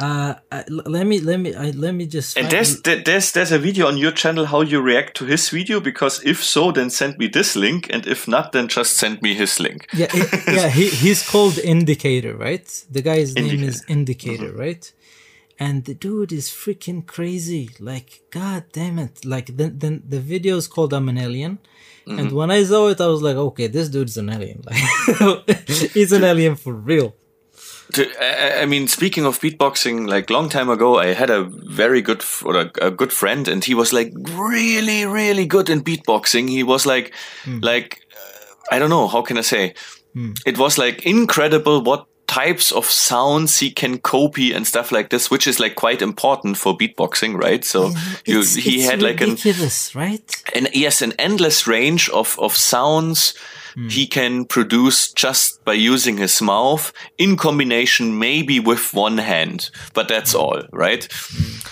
[SPEAKER 2] Uh, let me let me I, let me just.
[SPEAKER 1] And there's there- there's there's a video on your channel how you react to his video because if so, then send me this link, and if not, then just send me his link.
[SPEAKER 2] yeah, it- yeah. He, he's called Indicator, right? The guy's name is
[SPEAKER 1] Indicator.
[SPEAKER 2] Indicator, right? And the dude is freaking crazy. Like, god damn it! Like, then the, the video is called "I'm an Alien," and when I saw it, I was like, okay, this dude's an alien. Like, he's an alien for real.
[SPEAKER 1] To- I, I mean, speaking of beatboxing, like long time ago, I had a very good or a, a good friend, and he was like really, really good in beatboxing. He was like, like uh, I don't know how can I say, it was like incredible what types of sounds he can copy and stuff like this, which is like quite important for beatboxing, right? So you,
[SPEAKER 2] It's-
[SPEAKER 1] he
[SPEAKER 2] it's
[SPEAKER 1] had like an
[SPEAKER 2] right?
[SPEAKER 1] and yes, an endless range of, of sounds he can produce just by using his mouth in combination maybe with one hand, but that's all, right?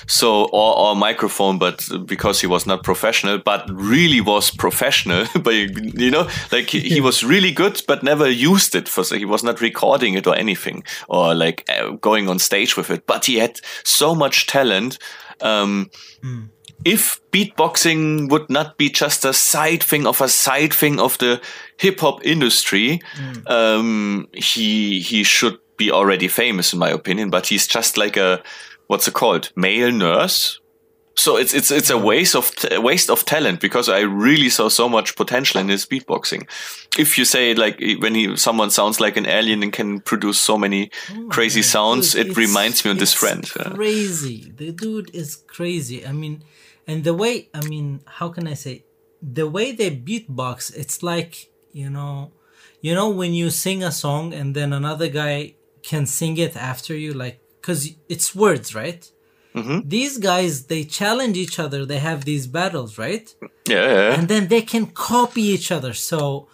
[SPEAKER 1] So, or, or microphone, but because he was not professional, but really was professional, but you know, like he, he was really good, but never used it for, he was not recording it or anything or like uh, going on stage with it, but he had so much talent. Um, if beatboxing would not be just a side thing of a side thing of the hip hop industry, um, he he should be already famous in my opinion. But he's just like a what's it called male nurse. So it's it's it's a waste of a waste of talent because I really saw so much potential in his beatboxing. If you say like when he someone sounds like an alien and can produce so many crazy sounds,
[SPEAKER 2] Dude,
[SPEAKER 1] it reminds me of this friend. yeah.
[SPEAKER 2] Crazy. The dude is crazy. I mean, and the way I mean, how can I say? The way they beatbox, it's like you know, you know when you sing a song and then another guy can sing it after you, like because it's words, right? Mm-hmm. These guys they challenge each other. They have these battles, right?
[SPEAKER 1] Yeah, yeah.
[SPEAKER 2] and then they can copy each other. So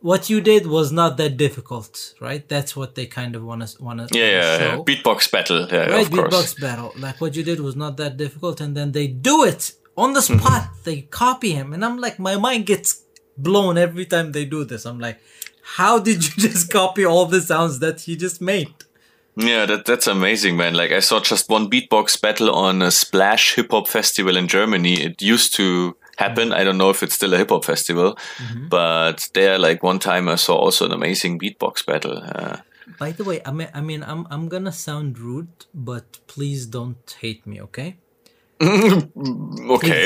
[SPEAKER 2] what you did was not that difficult, right? That's what they kind of want to want to
[SPEAKER 1] Yeah, yeah, yeah. Beatbox battle. Yeah,
[SPEAKER 2] right
[SPEAKER 1] of course.
[SPEAKER 2] beatbox battle like what you did was not that difficult and then they do it on the
[SPEAKER 1] Mm-hmm.
[SPEAKER 2] spot they copy him and i'm like my mind gets blown every time they do this i'm like how did you just copy all the sounds that he just made
[SPEAKER 1] Yeah, that that's amazing, man. Like I saw just one beatbox battle on a Splash hip hop festival in Germany. It used to happen. I don't know if it's still a hip hop festival,
[SPEAKER 2] Mm-hmm.
[SPEAKER 1] but there, like one time, I saw also an amazing beatbox battle. Uh,
[SPEAKER 2] by the way i mean i mean i'm, I'm gonna sound rude but please don't hate me okay
[SPEAKER 1] okay,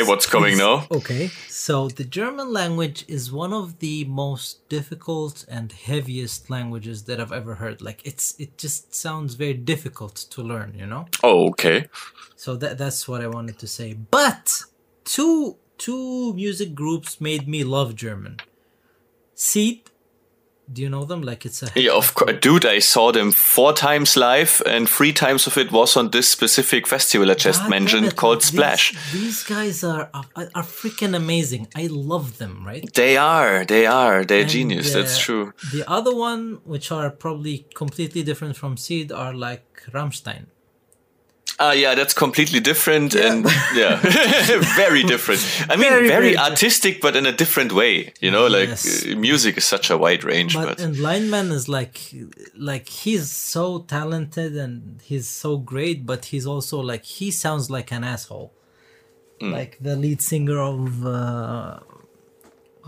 [SPEAKER 2] Please,
[SPEAKER 1] what's coming now?
[SPEAKER 2] Okay, so the German language is one of the most difficult and heaviest languages that I've ever heard. Like it's it just sounds very difficult to learn, you know?
[SPEAKER 1] Oh, okay.
[SPEAKER 2] So that that's what I wanted to say. But two two music groups made me love German. Seeed, do you know them? Like it's a
[SPEAKER 1] Yeah, of course, dude. I saw them four times live, and three times of it was on this specific festival I just
[SPEAKER 2] God
[SPEAKER 1] mentioned
[SPEAKER 2] it,
[SPEAKER 1] called
[SPEAKER 2] these-
[SPEAKER 1] Splash.
[SPEAKER 2] These, guys are, are are freaking amazing. I love them, right?
[SPEAKER 1] They are, they are, they're
[SPEAKER 2] And,
[SPEAKER 1] genius. That's
[SPEAKER 2] uh,
[SPEAKER 1] true.
[SPEAKER 2] The other one, which are probably completely different from Seeed, are like Rammstein.
[SPEAKER 1] Ah, yeah, that's completely different, and yeah, very different. I mean,
[SPEAKER 2] Very,
[SPEAKER 1] very, artistic, but in a different way. You know, like uh, music is such a wide range,
[SPEAKER 2] But
[SPEAKER 1] but,
[SPEAKER 2] and Lindemann is like, like he's so talented and he's so great, but he's also like he sounds like an asshole,
[SPEAKER 1] Mm.
[SPEAKER 2] like the lead singer of uh,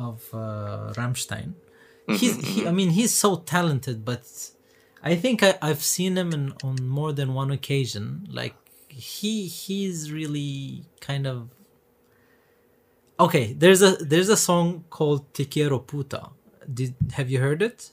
[SPEAKER 2] of uh, Rammstein. he's he, I mean he's so talented, but I think I, I've seen him in, on more than one occasion. Like he he's really kind of okay. There's a there's a song called Te Quiero Puta. Did have you heard it?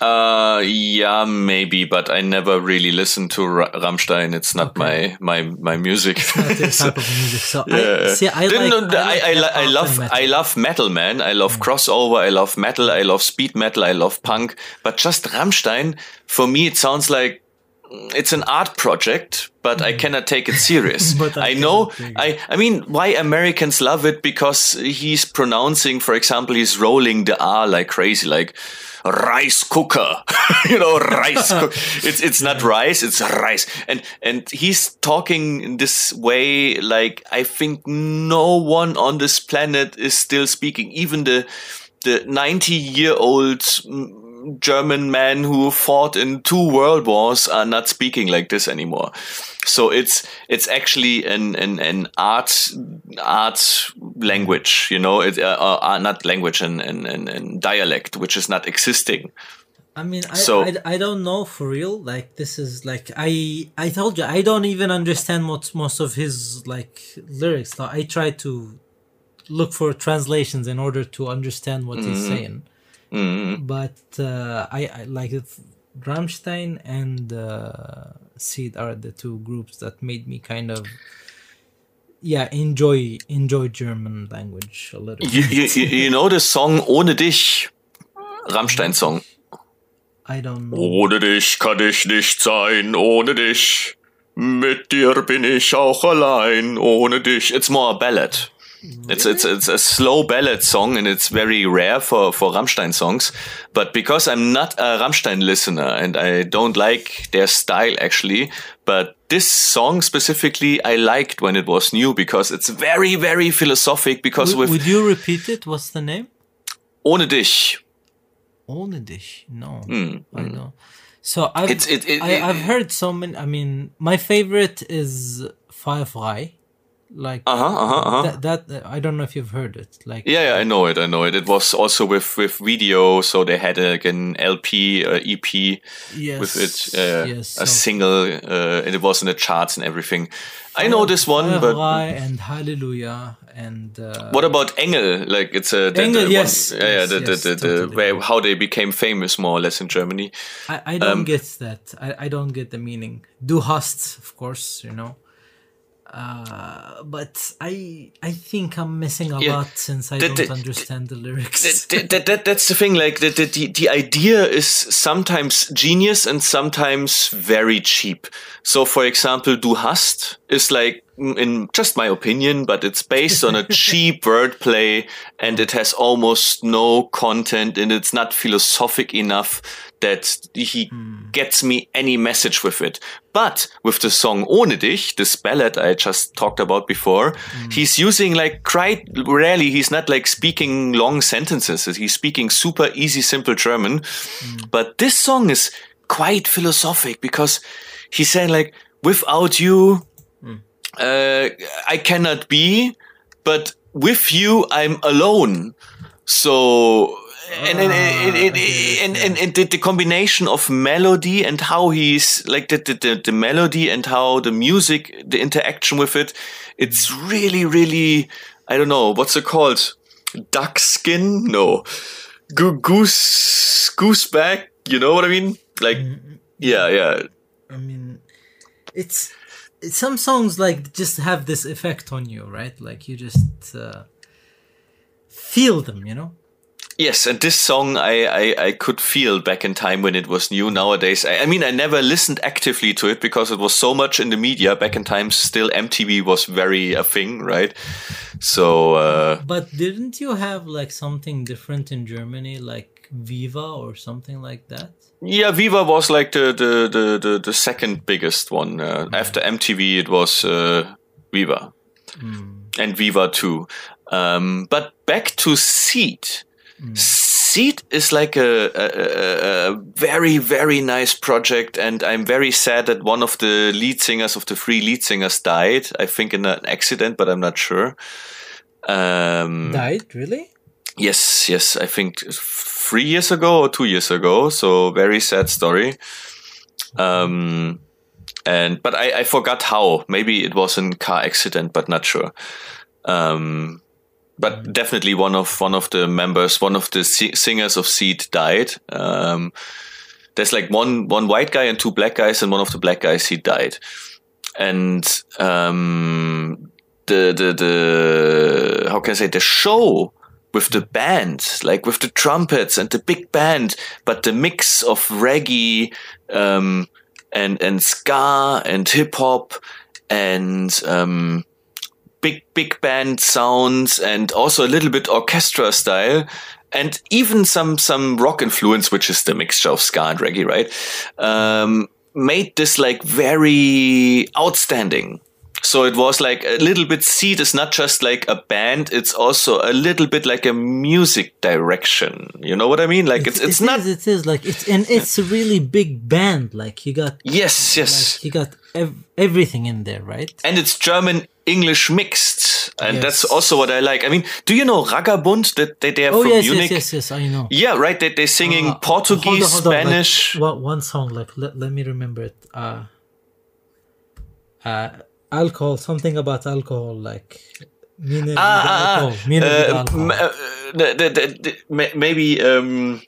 [SPEAKER 1] Uh, yeah, maybe, but I never really listened to Ra- Rammstein. It's not
[SPEAKER 2] Okay.
[SPEAKER 1] my my my music.
[SPEAKER 2] Not this type of music. So
[SPEAKER 1] Yeah.
[SPEAKER 2] I see. I like. I,
[SPEAKER 1] I, I, I love
[SPEAKER 2] metal.
[SPEAKER 1] I love metal, man. I love crossover. I love metal. I love speed metal. I love punk. But just Rammstein, for me, it sounds like it's an art project, but I mm-hmm. cannot take it serious.
[SPEAKER 2] But I
[SPEAKER 1] I know. I I mean, why Americans love it? Because he's pronouncing, for example, he's rolling the R like crazy, like rice cooker. You know rice cook- it's it's not rice it's rice. And and he's talking in this way like i think no one on this planet is still speaking. Even the the 90 year old mm, german men who fought in two world wars are not speaking like this anymore so it's it's actually an an, an art art language you know it uh, uh, not language and an, an, an dialect which is not existing
[SPEAKER 2] I mean, I,
[SPEAKER 1] So-
[SPEAKER 2] I, I don't know for real. Like this is like I I told you I don't even understand what most of his like lyrics. Like, I try to look for translations in order to understand what he's saying. But uh, I, I like it. Rammstein and uh, Seed are the two groups that made me kind of yeah enjoy enjoy German language a little.
[SPEAKER 1] you, you you know the song ohne dich Rammstein song
[SPEAKER 2] I don't know.
[SPEAKER 1] Ohne dich kann ich nicht sein, ohne dich. Mit dir bin ich auch allein, ohne dich. It's more a ballad. It's it's it's a slow ballad song and it's very rare for for Rammstein songs. But because I'm not a Rammstein listener and I don't like their style actually, but this song specifically I liked when it was new because it's very very philosophic. Because
[SPEAKER 2] Would,
[SPEAKER 1] with
[SPEAKER 2] would you repeat it? What's the name?
[SPEAKER 1] ohne dich,
[SPEAKER 2] Only dish. No, hmm, I hmm. know. So I've
[SPEAKER 1] it- it-
[SPEAKER 2] I, I've heard so many. I mean, my favorite is Feuer Frei. Like
[SPEAKER 1] uh huh, uh huh, uh huh.
[SPEAKER 2] that. That I don't know if you've heard it. Like
[SPEAKER 1] Yeah, yeah, I know it. I know it. It was also with with video, so they had like an LP, uh, EP
[SPEAKER 2] yes,
[SPEAKER 1] with it, uh,
[SPEAKER 2] yes.
[SPEAKER 1] a
[SPEAKER 2] so
[SPEAKER 1] single, uh, and it was in the charts and everything. I know this one, but
[SPEAKER 2] and Hallelujah and uh,
[SPEAKER 1] what about Engel? Like it's a the,
[SPEAKER 2] Engel,
[SPEAKER 1] the
[SPEAKER 2] yes,
[SPEAKER 1] one, yeah, yeah,
[SPEAKER 2] yes,
[SPEAKER 1] the, the,
[SPEAKER 2] yes,
[SPEAKER 1] the, the
[SPEAKER 2] totally.
[SPEAKER 1] where, how they became famous more or less in Germany.
[SPEAKER 2] I, I don't
[SPEAKER 1] um,
[SPEAKER 2] get that. I, I don't get the meaning. Du hast, of course, you know. Uh, but I I think I'm missing a
[SPEAKER 1] Yeah.
[SPEAKER 2] lot since I
[SPEAKER 1] The-
[SPEAKER 2] don't
[SPEAKER 1] the-
[SPEAKER 2] understand the lyrics.
[SPEAKER 1] that, that, that, that's the thing. Like the, the the idea is sometimes genius and sometimes very cheap. So, for example, "Du hast" is like, in just my opinion, but it's based on a cheap wordplay, and it has almost no content, and it's not philosophic enough that he hmm. gets me any message with it. But with the song Ohne dich, this ballad I just talked about before, hmm. he's using like quite rarely, he's not like speaking long sentences. He's speaking super easy, simple German. Hmm. But this song is quite philosophic because he's saying like, without you, uh, I cannot be, but with you, I'm alone. So, Eh, ah, and and and, and, and, and, and the, combination of melody and how he's like the, the, the, melody and how the music, the interaction with it, it's really, really, I don't know, what's it called? Duck skin? No. Goo- Goose, back You know what I mean? Like, mm, mm, yeah, mm. yeah.
[SPEAKER 2] I mean, it's, it's some songs like just have this effect on you, right? Like you just uh, feel them, you know.
[SPEAKER 1] Yes, and this song I, I, I could feel back in time when it was new. Nowadays, I, I mean, I never listened actively to it because it was so much in the media. Back in time, still MTV was very a thing, right? So, uh,
[SPEAKER 2] But didn't you have like something different in Germany, like Viva or something like that?
[SPEAKER 1] yeah, Viva was like the, the, the, the, the second biggest one. Uh, After MTV, it was uh, Viva and Viva too. Um, but back to Seeed. Seeed is like a, a, a, a very, very nice project, and I'm very sad that one of the lead singers of the three lead singers died. I think in an accident, but I'm not sure. Um,
[SPEAKER 2] Died really?
[SPEAKER 1] Yes, yes, I think three years ago or two years ago. So very sad story. Um, and but I, I forgot how. Maybe it was a car accident, but not sure. Um, but definitely one of one of the members, one of the singers of Seeed died. Um, there's like one one white guy and two black guys, and one of the black guys he died. And um, the the the how can I say the show with the band, like with the trumpets and the big band, but the mix of reggae um, and and ska and hip hop and um, big big band sounds and also a little bit orchestra style and even some some rock influence, which is the mixture of ska and reggae, right? Um, made this like very outstanding. So it was like a little bit Seeed is not just like a band, it's also a little bit like a music direction. You know what I mean? Like it's it's, it's
[SPEAKER 2] it
[SPEAKER 1] not
[SPEAKER 2] is, it is like it's and it's a really big band. Like you got
[SPEAKER 1] Yes, yes.
[SPEAKER 2] Like you got ev- everything in there, right?
[SPEAKER 1] And it's German English mixed, and yes. that's also what I like. I mean, do you know Raggabund? That they, they are
[SPEAKER 2] oh,
[SPEAKER 1] from
[SPEAKER 2] yes,
[SPEAKER 1] Munich.
[SPEAKER 2] Yes, yes, yes, I know.
[SPEAKER 1] Yeah, right. They they're singing uh, Portuguese, hold on, hold on. Spanish.
[SPEAKER 2] Like, well, one song, like let, let me remember it. Uh, uh, alcohol, something about alcohol, like.
[SPEAKER 1] Ah, ah, ah. Uh, the, maybe um,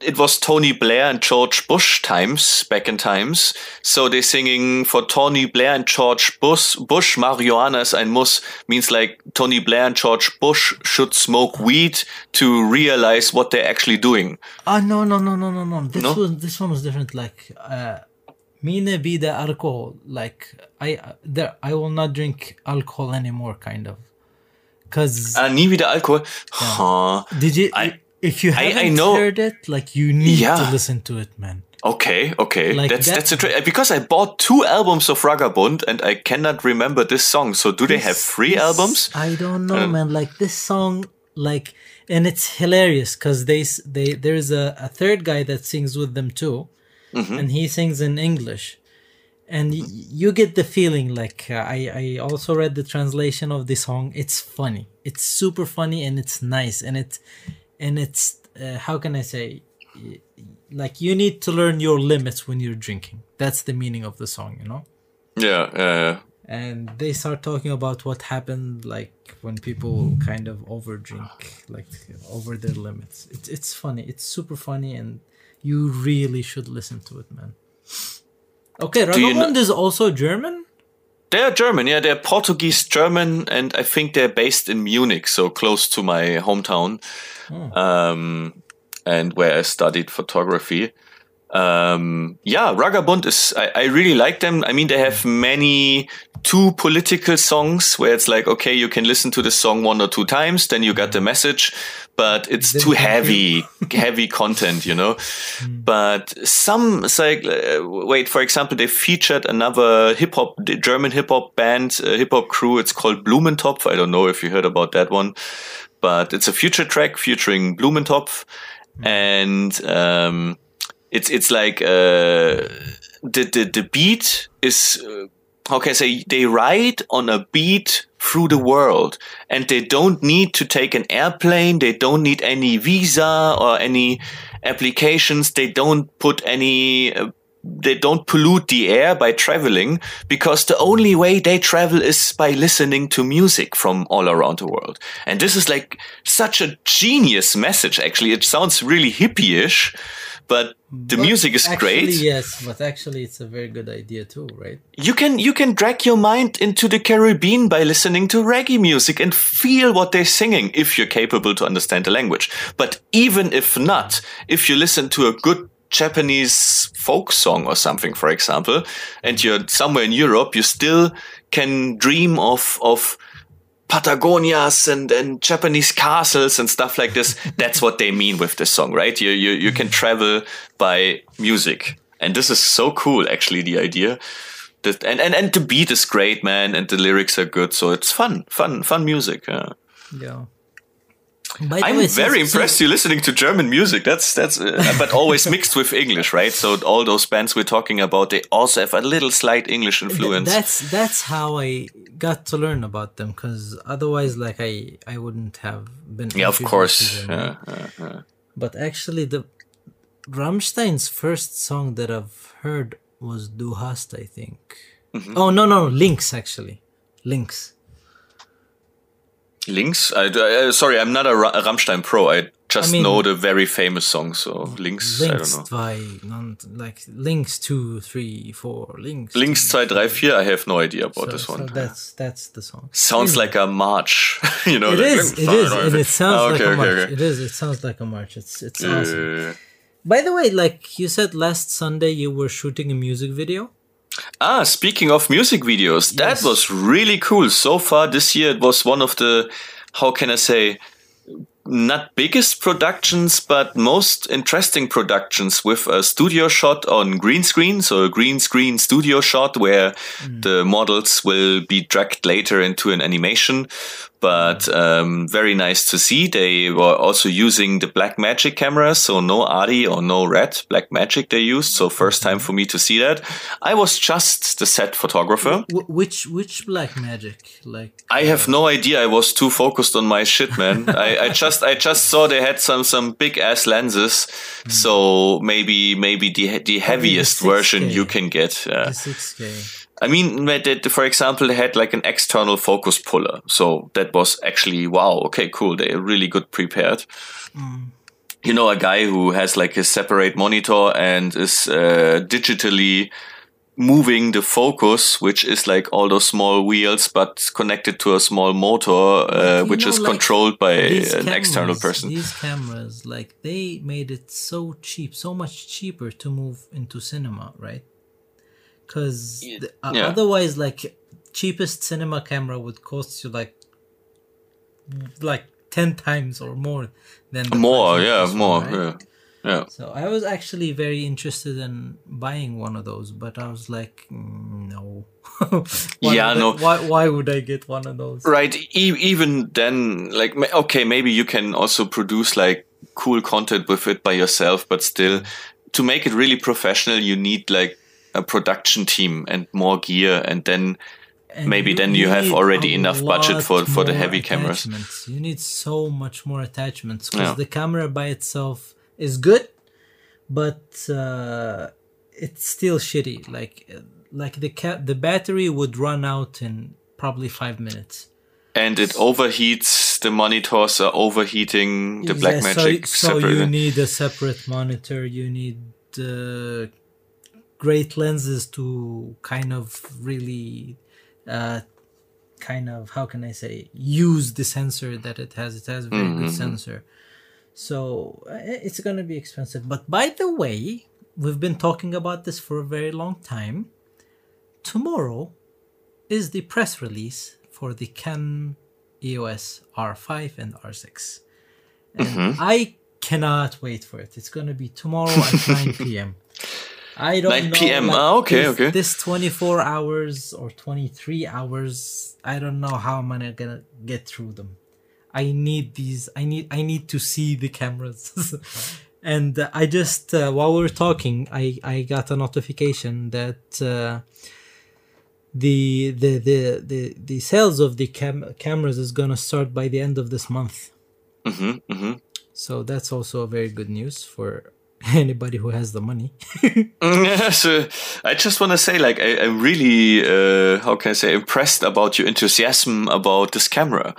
[SPEAKER 1] it was Tony Blair and George Bush times back in times. So they're singing for Tony Blair and George Bush. Bush marijuana is ein Muss means like Tony Blair and George Bush should smoke weed to realize what they're actually doing.
[SPEAKER 2] Ah no no no no no no. This no? was this one was different. Like uh, mine vida alcohol. Like I uh, there I will not drink alcohol anymore. Kind of. Cause
[SPEAKER 1] ah, nie wieder Alkohol. Yeah. Huh.
[SPEAKER 2] Did you? I, if you haven't I, I know, heard it, like you need yeah. to listen to it, man.
[SPEAKER 1] Okay, okay, like that's that, that's interesting because I bought two albums of Raggabund and I cannot remember this song. So do they have three this, albums?
[SPEAKER 2] I don't know, uh, man. Like this song, like, and it's hilarious because they they there's a, a third guy that sings with them too, mm-hmm. and he sings in English, and y- you get the feeling like uh, I I also read the translation of the song. It's funny. It's super funny and it's nice and it and it's uh, how can I say like you need to learn your limits when you're drinking. That's the meaning of the song, you know.
[SPEAKER 1] Yeah, yeah, yeah.
[SPEAKER 2] And they start talking about what happened, like when people kind of overdrink, like over their limits. It's it's funny. It's super funny, and you really should listen to it, man. Okay, Raggabund know- is also German.
[SPEAKER 1] They're German, yeah. They're Portuguese German, and I think they're based in Munich, so close to my hometown, oh. um, and where I studied photography. Um, yeah, Raggabund is. I, I really like them. I mean, they have many two political songs where it's like, okay, you can listen to the song one or two times, then you got the message, but it's too heavy, heavy content, you know. Mm. But some, it's like, uh, wait, for example, they featured another hip hop, German hip hop band, uh, hip hop crew. It's called Blumentopf. I don't know if you heard about that one, but it's a future track featuring Blumentopf, mm. and um, it's it's like uh, the the the beat is. I say, they ride on a beat through the world and they don't need to take an airplane. They don't need any visa or any applications. They don't put any, uh, they don't pollute the air by traveling because the only way they travel is by listening to music from all around the world. And this is like such a genius message. Actually, it sounds really hippie-ish but the but music is
[SPEAKER 2] actually,
[SPEAKER 1] great.
[SPEAKER 2] Yes, but actually, it's a very good idea too, right?
[SPEAKER 1] You can you can drag your mind into the Caribbean by listening to reggae music and feel what they're singing if you're capable to understand the language. But even if not, if you listen to a good Japanese folk song or something, for example, and you're somewhere in Europe, you still can dream of of Patagonias and, and Japanese castles and stuff like this. That's what they mean with this song, right? You, you, you can travel by music. And this is so cool, actually, the idea. That, and, and, and the beat is great, man. And the lyrics are good. So it's fun, fun, fun music. Yeah.
[SPEAKER 2] Yeah. By the
[SPEAKER 1] I'm
[SPEAKER 2] way,
[SPEAKER 1] very
[SPEAKER 2] since-
[SPEAKER 1] impressed you're listening to German music. That's that's, uh, but always mixed with English, right? So all those bands we're talking about, they also have a little slight English influence.
[SPEAKER 2] that's that's how I got to learn about them because otherwise, like I I wouldn't have been.
[SPEAKER 1] yeah, of course. Yeah, yeah, yeah.
[SPEAKER 2] But actually, the Rammstein's first song that I've heard was Du hast, I think.
[SPEAKER 1] Mm-hmm.
[SPEAKER 2] Oh no no Links actually, Links.
[SPEAKER 1] Links. I, uh, sorry, I'm not a, Ra- a Rammstein pro. I just
[SPEAKER 2] I mean-
[SPEAKER 1] know the very famous song. So Links. I don't
[SPEAKER 2] Links
[SPEAKER 1] know.
[SPEAKER 2] zwei, non, like Links two, three, four, Links.
[SPEAKER 1] Links 2, 3, 4. I have no idea about
[SPEAKER 2] So,
[SPEAKER 1] this
[SPEAKER 2] so
[SPEAKER 1] one.
[SPEAKER 2] that's that's the song.
[SPEAKER 1] Sounds
[SPEAKER 2] Anyway.
[SPEAKER 1] like a march. you know.
[SPEAKER 2] It
[SPEAKER 1] like,
[SPEAKER 2] is. It is, and it sounds
[SPEAKER 1] Ah,
[SPEAKER 2] like a
[SPEAKER 1] okay,
[SPEAKER 2] march.
[SPEAKER 1] okay.
[SPEAKER 2] It is. It sounds like a march. It's it's
[SPEAKER 1] Yeah,
[SPEAKER 2] awesome. By the way, like you said last Sunday, you were shooting a music video.
[SPEAKER 1] Ah, speaking of music videos, that was really cool. So far this year, it was one of the, how can I say, not biggest productions, but most interesting productions with a studio shot on green screen. So a green screen studio shot where the models will be dragged later into an animation. But um, very nice to see. They were also using the Blackmagic cameras, so no ARRI or no Red Blackmagic they used. So first time for me to see that. I was just the set photographer.
[SPEAKER 2] Wh- which which black magic? Like
[SPEAKER 1] I have no idea. I was too focused on my shit, man. I, I just I just saw they had some some big ass lenses. So maybe maybe the the heaviest
[SPEAKER 2] 6K.
[SPEAKER 1] version you can get. Yeah.
[SPEAKER 2] the six K.
[SPEAKER 1] I mean, they for example, they had like an external focus puller. So that was actually, wow, okay, cool. They're really good prepared. You know, a guy who has like a separate monitor and is uh, digitally moving the focus, which is like all those small wheels, but connected to a small motor, uh, which
[SPEAKER 2] know,
[SPEAKER 1] is
[SPEAKER 2] like,
[SPEAKER 1] controlled by an external person.
[SPEAKER 2] These cameras, like they made it so cheap, so much cheaper to move into cinema, right? Because
[SPEAKER 1] yeah.
[SPEAKER 2] otherwise, like cheapest cinema camera would cost you like like ten times or more than the
[SPEAKER 1] More, yeah,
[SPEAKER 2] one,
[SPEAKER 1] more,
[SPEAKER 2] right?
[SPEAKER 1] yeah. Yeah.
[SPEAKER 2] So I was actually very interested in buying one of those, but I was like, mm, no. why
[SPEAKER 1] Yeah,
[SPEAKER 2] would I-
[SPEAKER 1] no.
[SPEAKER 2] why? Why would I get one of those?
[SPEAKER 1] Right. E- even then, like, okay, maybe you can also produce like cool content with it by yourself, but still, to make it really professional, you need like a production team and more gear, and then
[SPEAKER 2] And
[SPEAKER 1] Maybe then you have already enough budget for- for the heavy cameras.
[SPEAKER 2] You need so much more attachments because
[SPEAKER 1] Yeah.
[SPEAKER 2] the camera by itself is good, but uh, it's still shitty. Like like the ca- the battery would run out in probably five minutes.
[SPEAKER 1] and it overheats. The monitors are overheating the
[SPEAKER 2] Yeah,
[SPEAKER 1] Blackmagic
[SPEAKER 2] So, so you need a separate monitor. You need uh, great lenses to kind of really, uh, kind of how can I say use the sensor that it has. It has a very good sensor. So it's gonna be expensive. But by the way, we've been talking about this for a very long time. Tomorrow is the press release for the Canon EOS R5 and R6. And I cannot wait for it. It's going to be tomorrow at 9 p.m. I don't
[SPEAKER 1] 9
[SPEAKER 2] know,
[SPEAKER 1] p.m., ah, okay, okay.
[SPEAKER 2] This 24 hours or 23 hours, I don't know how am I to get through them. I need these I need I need to see the cameras. and uh, I just uh, while we are talking, I I got a notification that uh, the the the the the sales of the cam- cameras is gonna start by the end of this month.
[SPEAKER 1] hmm hmm
[SPEAKER 2] So that's also very good news for anybody who has the money.
[SPEAKER 1] Yeah, so I just want to say, like, I, I'm really, uh, how can I say, impressed about your enthusiasm about this camera.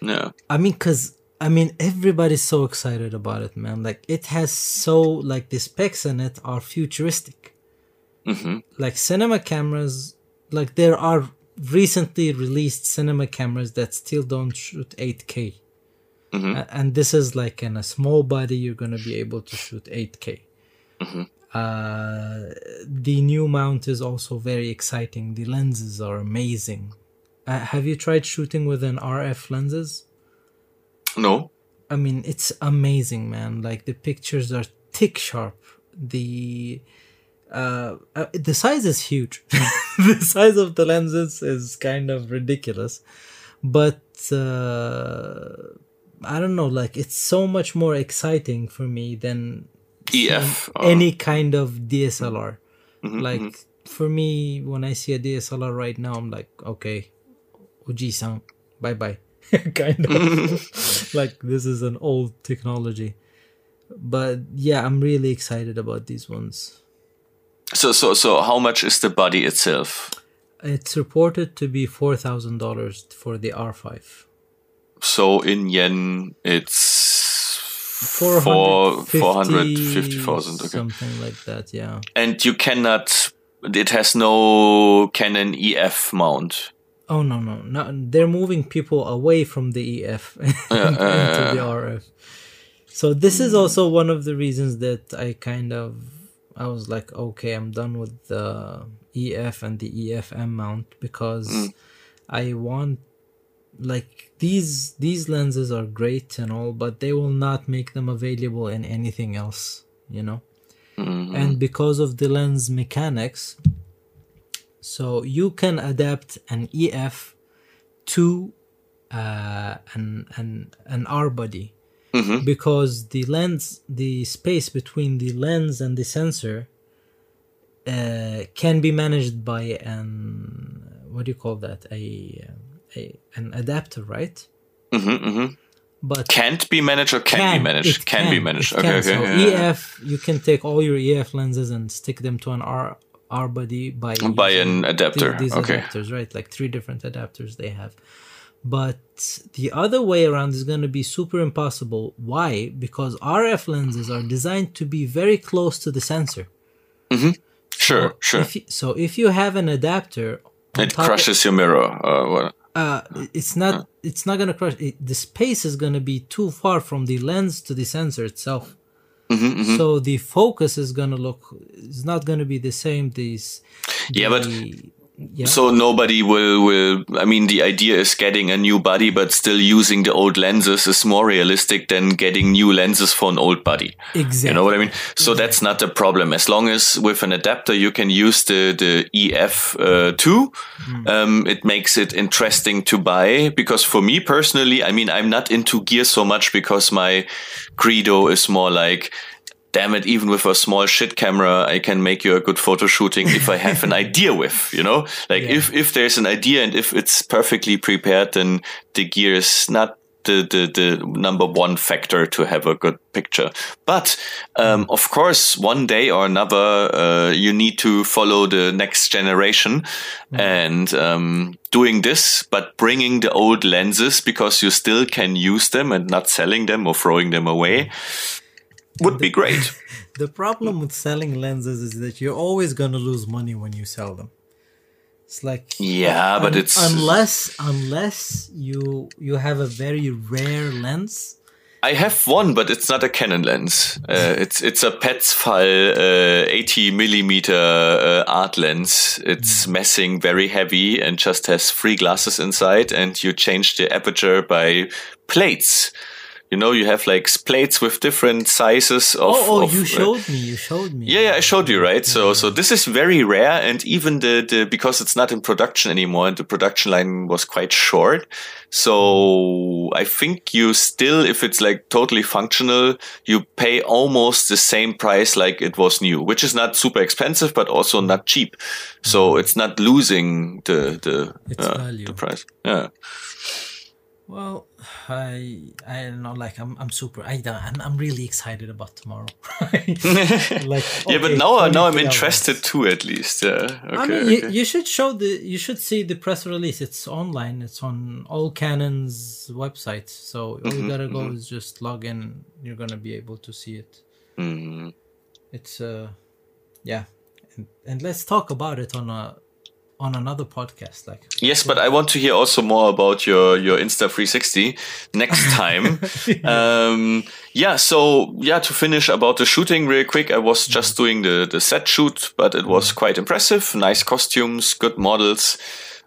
[SPEAKER 1] Yeah.
[SPEAKER 2] I mean, cause I mean everybody's so excited about it, man. Like it has so like the specs in it are futuristic.
[SPEAKER 1] hmm
[SPEAKER 2] Like cinema cameras, like there are recently released cinema cameras that still don't shoot 8K. A- and this is like in a small body you're gonna be able to shoot 8K. Uh, the new mount is also very exciting. The lenses are amazing. Uh, have you tried shooting with an RF lenses?
[SPEAKER 1] No.
[SPEAKER 2] I mean, it's amazing, man. Like the pictures are tick sharp. The uh, uh, the size is huge. the size of the lenses is kind of ridiculous, but uh, I don't know, like it's so much more exciting for me than
[SPEAKER 1] EF. or-
[SPEAKER 2] any kind of DSLR.
[SPEAKER 1] Mm-hmm,
[SPEAKER 2] like for me, when I see a DSLR right now, I'm like, okay, Uji-san, bye bye. kind of like this is an old technology. But yeah, I'm really excited about these ones.
[SPEAKER 1] So so so how much is the body itself?
[SPEAKER 2] It's reported to be four thousand dollars for the R5.
[SPEAKER 1] So in yen, it's
[SPEAKER 2] Four
[SPEAKER 1] four four hundred fifty thousand. Okay,
[SPEAKER 2] something like that. Yeah.
[SPEAKER 1] and you cannot. It has no Canon EF mount.
[SPEAKER 2] Oh no no no! They're moving people away from the EF into the RF. So this is also one of the reasons that I kind of I was like, okay, I'm done with the EF and the EFM mount because mm. I want like these these lenses are great and all, but they will not make them available in anything else, you know. And because of the lens mechanics, so you can adapt an EF to uh, an an an R body. Because the lens, the space between the lens and the sensor, uh, can be managed by an what do you call that? A, a an adapter, right?
[SPEAKER 1] Mm-hmm, mm-hmm.
[SPEAKER 2] But
[SPEAKER 1] Can't be managed or can, be managed?
[SPEAKER 2] it
[SPEAKER 1] Can, be managed. Okay,
[SPEAKER 2] can.
[SPEAKER 1] okay.
[SPEAKER 2] So
[SPEAKER 1] yeah.
[SPEAKER 2] EF, you can take all your EF lenses and stick them to an R R body by
[SPEAKER 1] By an adapter,
[SPEAKER 2] the- these
[SPEAKER 1] okay.
[SPEAKER 2] adapters, right? Like three different adapters they have. But the other way around is going to be super impossible. Why? Because RF lenses are designed to be very close to the sensor.
[SPEAKER 1] Sure, sure.
[SPEAKER 2] If you, so if you have an adapter,
[SPEAKER 1] It
[SPEAKER 2] top of-
[SPEAKER 1] crushes your mirror. Uh?
[SPEAKER 2] Uh, it's not it's not gonna crush it, the space is gonna be too far from the lens to the sensor itself.
[SPEAKER 1] Mm-hmm,
[SPEAKER 2] so the focus is gonna look it's not gonna be the same these
[SPEAKER 1] Yeah, but
[SPEAKER 2] the- yeah
[SPEAKER 1] So nobody will will. I mean, the idea is getting a new body, but still using the old lenses is more realistic than getting new lenses for an old body.
[SPEAKER 2] exactly
[SPEAKER 1] You know what I mean? So that's not a problem as long as with an adapter you can use the the EF uh, two. Um, it makes it interesting to buy because for me personally, I mean, I'm not into gear so much because my credo is more like. Damn it, even with a small shit camera, I can make you a good photo shooting if I have an idea with, you know? Like
[SPEAKER 2] Yeah.
[SPEAKER 1] if, if there's an idea and if it's perfectly prepared, then the gear is not the, the, the number one factor to have a good picture. But um, of course, one day or another, uh, you need to follow the next generation and um, doing this, but bringing the old lenses because you still can use them and not selling them or throwing them away would be great.
[SPEAKER 2] the problem with selling lenses is that you're always gonna lose money when you sell them it's like
[SPEAKER 1] Yeah, but it's
[SPEAKER 2] unless unless you you have a very rare lens
[SPEAKER 1] I have one, but it's not a Canon lens. Uh, it's it's a Petzval uh, 80 millimeter uh, art lens. It's messing very heavy and just has three glasses inside, and you change the aperture by plates. You know, you have like plates with different sizes of.
[SPEAKER 2] oh oh
[SPEAKER 1] of,
[SPEAKER 2] you
[SPEAKER 1] uh,
[SPEAKER 2] showed me you showed me
[SPEAKER 1] yeah, yeah, I showed you, right? So, so this is very rare, and even the, the because it's not in production anymore, and the production line was quite short. So, I think you still, if it's like totally functional, you pay almost the same price like it was new, which is not super expensive, but also not cheap. So, it's not losing the the
[SPEAKER 2] Its
[SPEAKER 1] uh,
[SPEAKER 2] value.
[SPEAKER 1] the price. Yeah.
[SPEAKER 2] Well, I I don't know. Like I'm I'm super. I don't, I'm I'm really excited about tomorrow. like
[SPEAKER 1] yeah, but
[SPEAKER 2] okay,
[SPEAKER 1] now, now I'm interested
[SPEAKER 2] hours.
[SPEAKER 1] too, at least. Yeah. Okay.
[SPEAKER 2] I mean,
[SPEAKER 1] okay.
[SPEAKER 2] you, you should show the you should see the press release. It's online. It's on all Canon's websites. So all
[SPEAKER 1] Mm-hmm,
[SPEAKER 2] you gotta go is just log in. You're gonna be able to see it.
[SPEAKER 1] Mhm.
[SPEAKER 2] It's uh, yeah, and, and let's talk about it on a on another podcast. Like
[SPEAKER 1] Yes, but I want to hear also more about your your Insta 360 next time. um, yeah, so yeah, to finish about the shooting real quick, I was just doing the the set shoot, but it was quite impressive. Nice costumes, good models.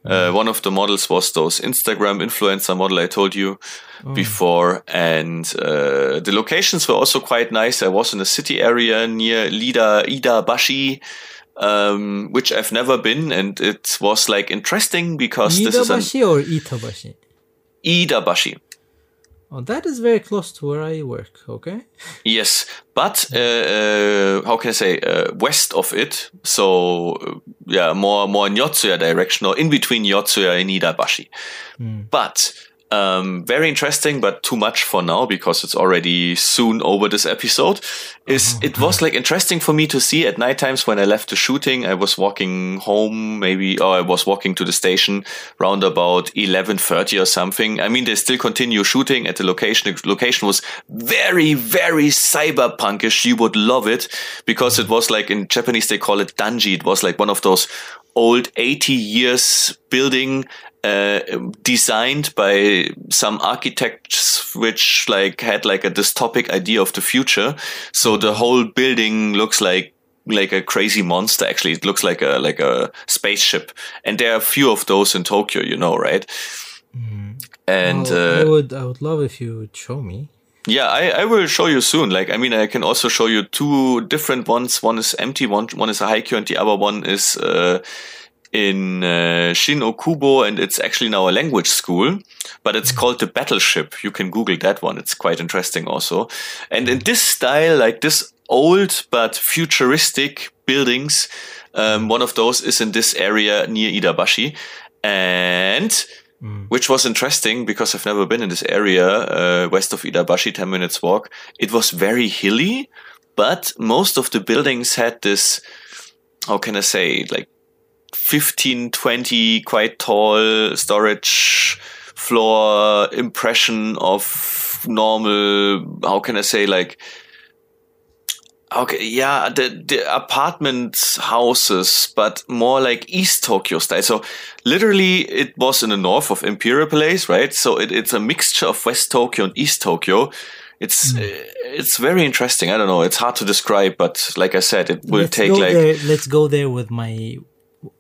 [SPEAKER 1] Uh, one of the models was those Instagram influencer model I told you before, and uh, the locations were also quite nice. I was in a city area near Lida Iidabashi, um, which I've never been, and it was like interesting because this is an
[SPEAKER 2] or Itabashi?
[SPEAKER 1] Iidabashi.
[SPEAKER 2] Oh, that is very close to where I work. Okay.
[SPEAKER 1] Yes, but uh, uh, how can I say uh, west of it? So uh, yeah, more more in Yotsuya direction or in between Yotsuya and Iidabashi. But um, very interesting, but too much for now because it's already soon over this episode. Is it was like interesting for me to see at night times when I left the shooting. I was walking home, maybe, or I was walking to the station round about eleven thirty or something. I mean, they still continue shooting at the location. The location was very, very cyberpunkish. You would love it because it was like in Japanese they call it danji. It was like one of those old 80 years building uh, designed by some architects which like had like a dystopic idea of the future. So the whole building looks like like a crazy monster. Actually it looks like a like a spaceship. And there are a few of those in tokyo you know right? And
[SPEAKER 2] Well, I
[SPEAKER 1] uh,
[SPEAKER 2] would I would love if you would show me.
[SPEAKER 1] yeah I, I will show you soon. Like i mean i can also show you two different ones. One is empty one one is a haiku and the other one is uh, in uh, Shin Okubo, and it's actually now a language school, but it's called the Battleship. You can Google that one. It's quite interesting also. And in this style, like this old but futuristic buildings, um, one of those is in this area near Iidabashi. And which was interesting because I've never been in this area, uh, west of Iidabashi, 10 minutes walk. It was very hilly, but most of the buildings had this, how can I say, like 15, 20 quite tall storage floor impression of normal, how can I say, like, Okay, yeah, the the apartment houses, but more like East Tokyo style. So literally, it was in the north of Imperial Palace, right? So it, it's a mixture of West Tokyo and East Tokyo. It's uh, it's very interesting. I don't know. It's hard to describe, but like I said, it will
[SPEAKER 2] let's
[SPEAKER 1] take like
[SPEAKER 2] there, let's go there with my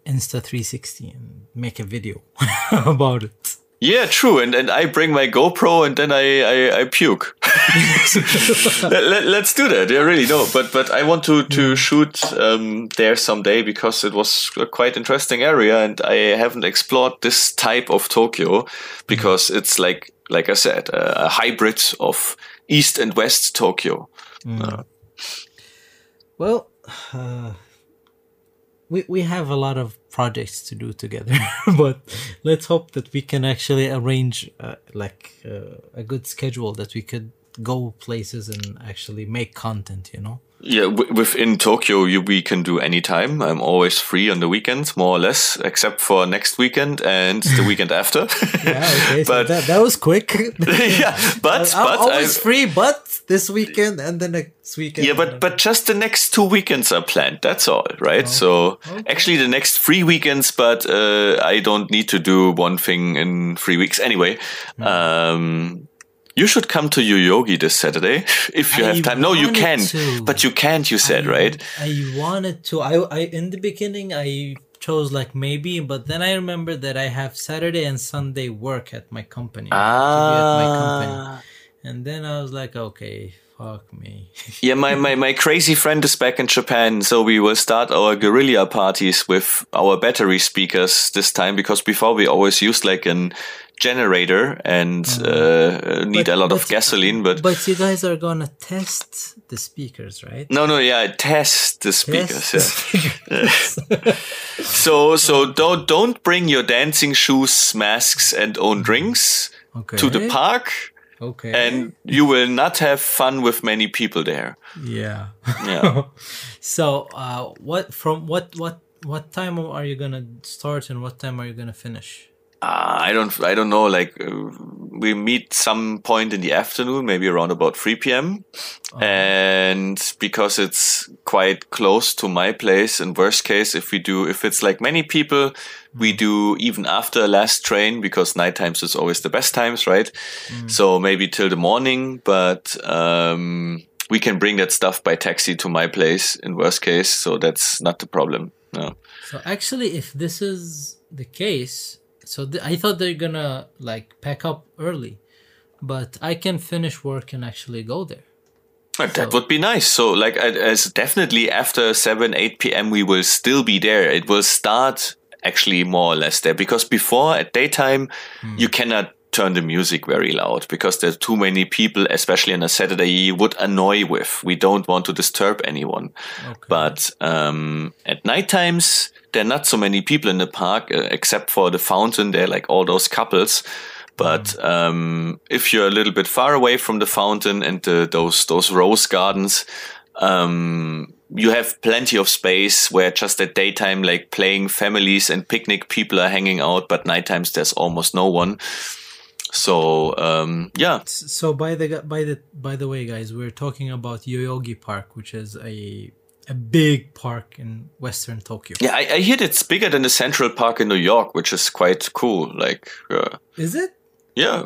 [SPEAKER 2] Insta 360 and make a video about it.
[SPEAKER 1] yeah, true. And and I bring my GoPro and then I I, I puke. let, let, us do that. Yeah, really no. But but I want to to shoot um, there someday because it was a quite interesting area and I haven't explored this type of Tokyo because it's like like I said a, a hybrid of East and West Tokyo. Uh,
[SPEAKER 2] Well, uh, we we have a lot of projects to do together, but let's hope that we can actually arrange uh, like uh, a good schedule that we could go places and actually make content. You know.
[SPEAKER 1] Yeah, w- within Tokyo, you, we can do anytime. I'm always free on the weekends, more or less, except for next weekend and the weekend after.
[SPEAKER 2] Yeah. Okay. so
[SPEAKER 1] But-
[SPEAKER 2] that, that was quick.
[SPEAKER 1] yeah, but
[SPEAKER 2] I'm always
[SPEAKER 1] I-
[SPEAKER 2] free, but this weekend and the next weekend.
[SPEAKER 1] yeah, but but just the next two weekends are planned. That's all, right? So actually, the next three weekends, but uh, I don't need to do one thing in three weeks anyway.
[SPEAKER 2] Hmm.
[SPEAKER 1] Um, you should come to your Yoyogi this Saturday if you
[SPEAKER 2] I
[SPEAKER 1] have time. No, you can,
[SPEAKER 2] to.
[SPEAKER 1] but you can't. You said right.
[SPEAKER 2] I wanted to. I, I in the beginning I chose like maybe, but then I remember that I have Saturday and Sunday work at my company. I be at my company. And then I was like, okay, fuck me.
[SPEAKER 1] Yeah, my, my, my crazy friend is back in Japan, so we will start our guerrilla parties with our battery speakers this time because before we always used like an generator and uh, need a lot of gasoline, but,
[SPEAKER 2] but you guys are gonna test the speakers, right?
[SPEAKER 1] no, no, yeah, test the speakers.
[SPEAKER 2] Test
[SPEAKER 1] Yeah.
[SPEAKER 2] the speakers.
[SPEAKER 1] So so don't don't bring your dancing shoes, masks, and own drinks
[SPEAKER 2] okay.
[SPEAKER 1] to the park,
[SPEAKER 2] Okay.
[SPEAKER 1] and you will not have fun with many people there.
[SPEAKER 2] yeah.
[SPEAKER 1] Yeah.
[SPEAKER 2] so, uh, what from what what what time are you gonna start and what time are you gonna finish?
[SPEAKER 1] Uh, I don't, I don't know. Like uh, we meet some point in the afternoon, maybe around about three p.m. And because it's quite close to my place, in worst case, if we do, if it's like many people, we do even after last train because night times is always the best times, right? So maybe till the morning, but um, we can bring that stuff by taxi to my place in worst case. So that's not the problem. No.
[SPEAKER 2] So actually, if this is the case, so th- I thought they're gonna like pack up early, but I can finish work and actually go there.
[SPEAKER 1] Uh, That would be nice. So, like, as definitely after 7, 8 p.m., we will still be there. It will start actually more or less there because before at daytime, you cannot turn the music very loud because there's too many people, especially on a Saturday, you would annoy with. We don't want to disturb anyone. Okay. But um, at night times, there are not so many people in the park, uh, except for the fountain. There are like all those couples. But mm. um, if you're a little bit far away from the fountain and the, those those rose gardens, um, you have plenty of space where just at daytime, like playing families and picnic people are hanging out, but night times there's almost no one. So um, yeah.
[SPEAKER 2] So by the by the by the way, guys, we're talking about Yoyogi Park, which is a a big park in Western Tokyo.
[SPEAKER 1] Yeah, I, I hear it's bigger than the Central Park in New York, which is quite cool. Like, uh,
[SPEAKER 2] is it?
[SPEAKER 1] Yeah,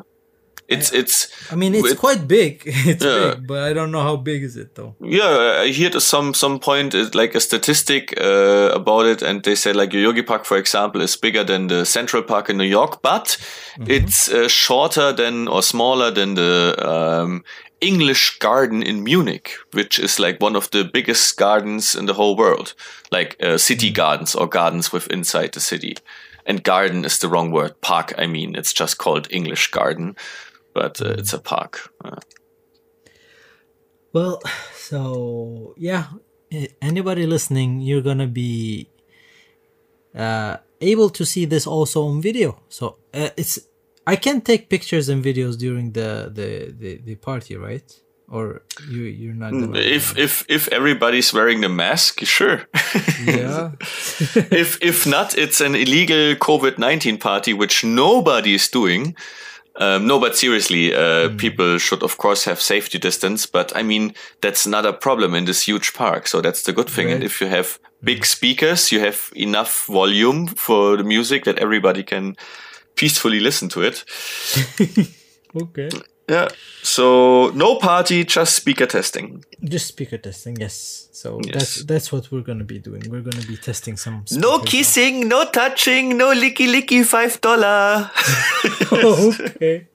[SPEAKER 1] it's
[SPEAKER 2] I,
[SPEAKER 1] it's.
[SPEAKER 2] I mean, it's it, quite big. It's yeah. big, but I don't know how big is it though.
[SPEAKER 1] Yeah, I heard some some point like a statistic uh, about it, and they say like Yoyogi Park, for example, is bigger than the Central Park in New York, but mm-hmm. it's uh, shorter than or smaller than the um, English Garden in Munich, which is like one of the biggest gardens in the whole world, like uh, city mm-hmm. gardens or gardens with inside the city. And garden is the wrong word. Park, I mean, it's just called English Garden but uh, it's a park. Uh.
[SPEAKER 2] Well, so yeah, anybody listening, you're gonna be uh, able to see this also on video. So uh, it's I can take pictures and videos during the the the, the party, right? Or you you're not
[SPEAKER 1] gonna if if if everybody's wearing the mask, sure.
[SPEAKER 2] yeah.
[SPEAKER 1] if if not, it's an illegal COVID nineteen party which nobody is doing. Um, no, but seriously, uh, mm. people should of course have safety distance. But I mean, that's not a problem in this huge park. So that's the good thing. Right. And if you have big mm. speakers, you have enough volume for the music that everybody can peacefully listen to it.
[SPEAKER 2] okay.
[SPEAKER 1] Yeah. So no party, just speaker testing.
[SPEAKER 2] Just speaker testing, yes. So yes. that's that's what we're gonna be doing. We're gonna be testing some.
[SPEAKER 1] No kissing, no touching, no licky licky five dollar.
[SPEAKER 2] okay.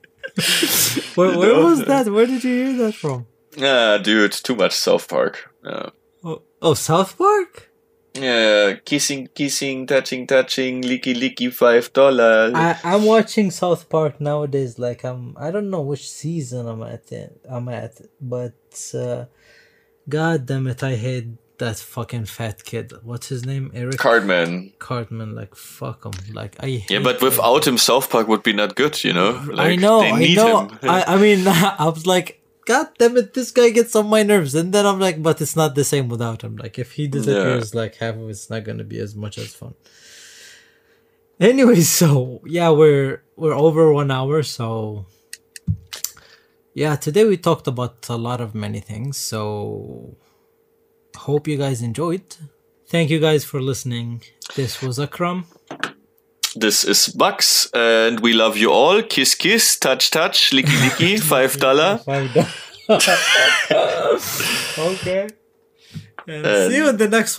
[SPEAKER 2] where, where no. was that? Where did you hear that from?
[SPEAKER 1] Ah, dude, too much South Park. Yeah.
[SPEAKER 2] Oh, oh, South Park.
[SPEAKER 1] Yeah, kissing, kissing, touching, touching, licky, licky, five dollars.
[SPEAKER 2] I'm watching South Park nowadays. Like I'm, I don't know which season I'm at. I'm at, but uh, god damn it, I hate that fucking fat kid. What's his name? Eric
[SPEAKER 1] Cartman.
[SPEAKER 2] Cartman, like fuck him. Like I.
[SPEAKER 1] yeah, but without him, South Park would be not good. You know. Like,
[SPEAKER 2] I know. I know. I, I mean, I was like, God damn it, this guy gets on my nerves. And then I'm like, but it's not the same without him. Like, if he disappears, yeah. like, half of it's not gonna be as much as fun. Anyway, so yeah, we're we're over one hour, so yeah, today we talked about a lot of many things. So hope you guys enjoyed. Thank you guys for listening. This was Akram.
[SPEAKER 1] This is Max, and we love you all. Kiss, kiss, touch, touch, licky, licky, five dollar.
[SPEAKER 2] five dollar. okay. And, and see you in the next one.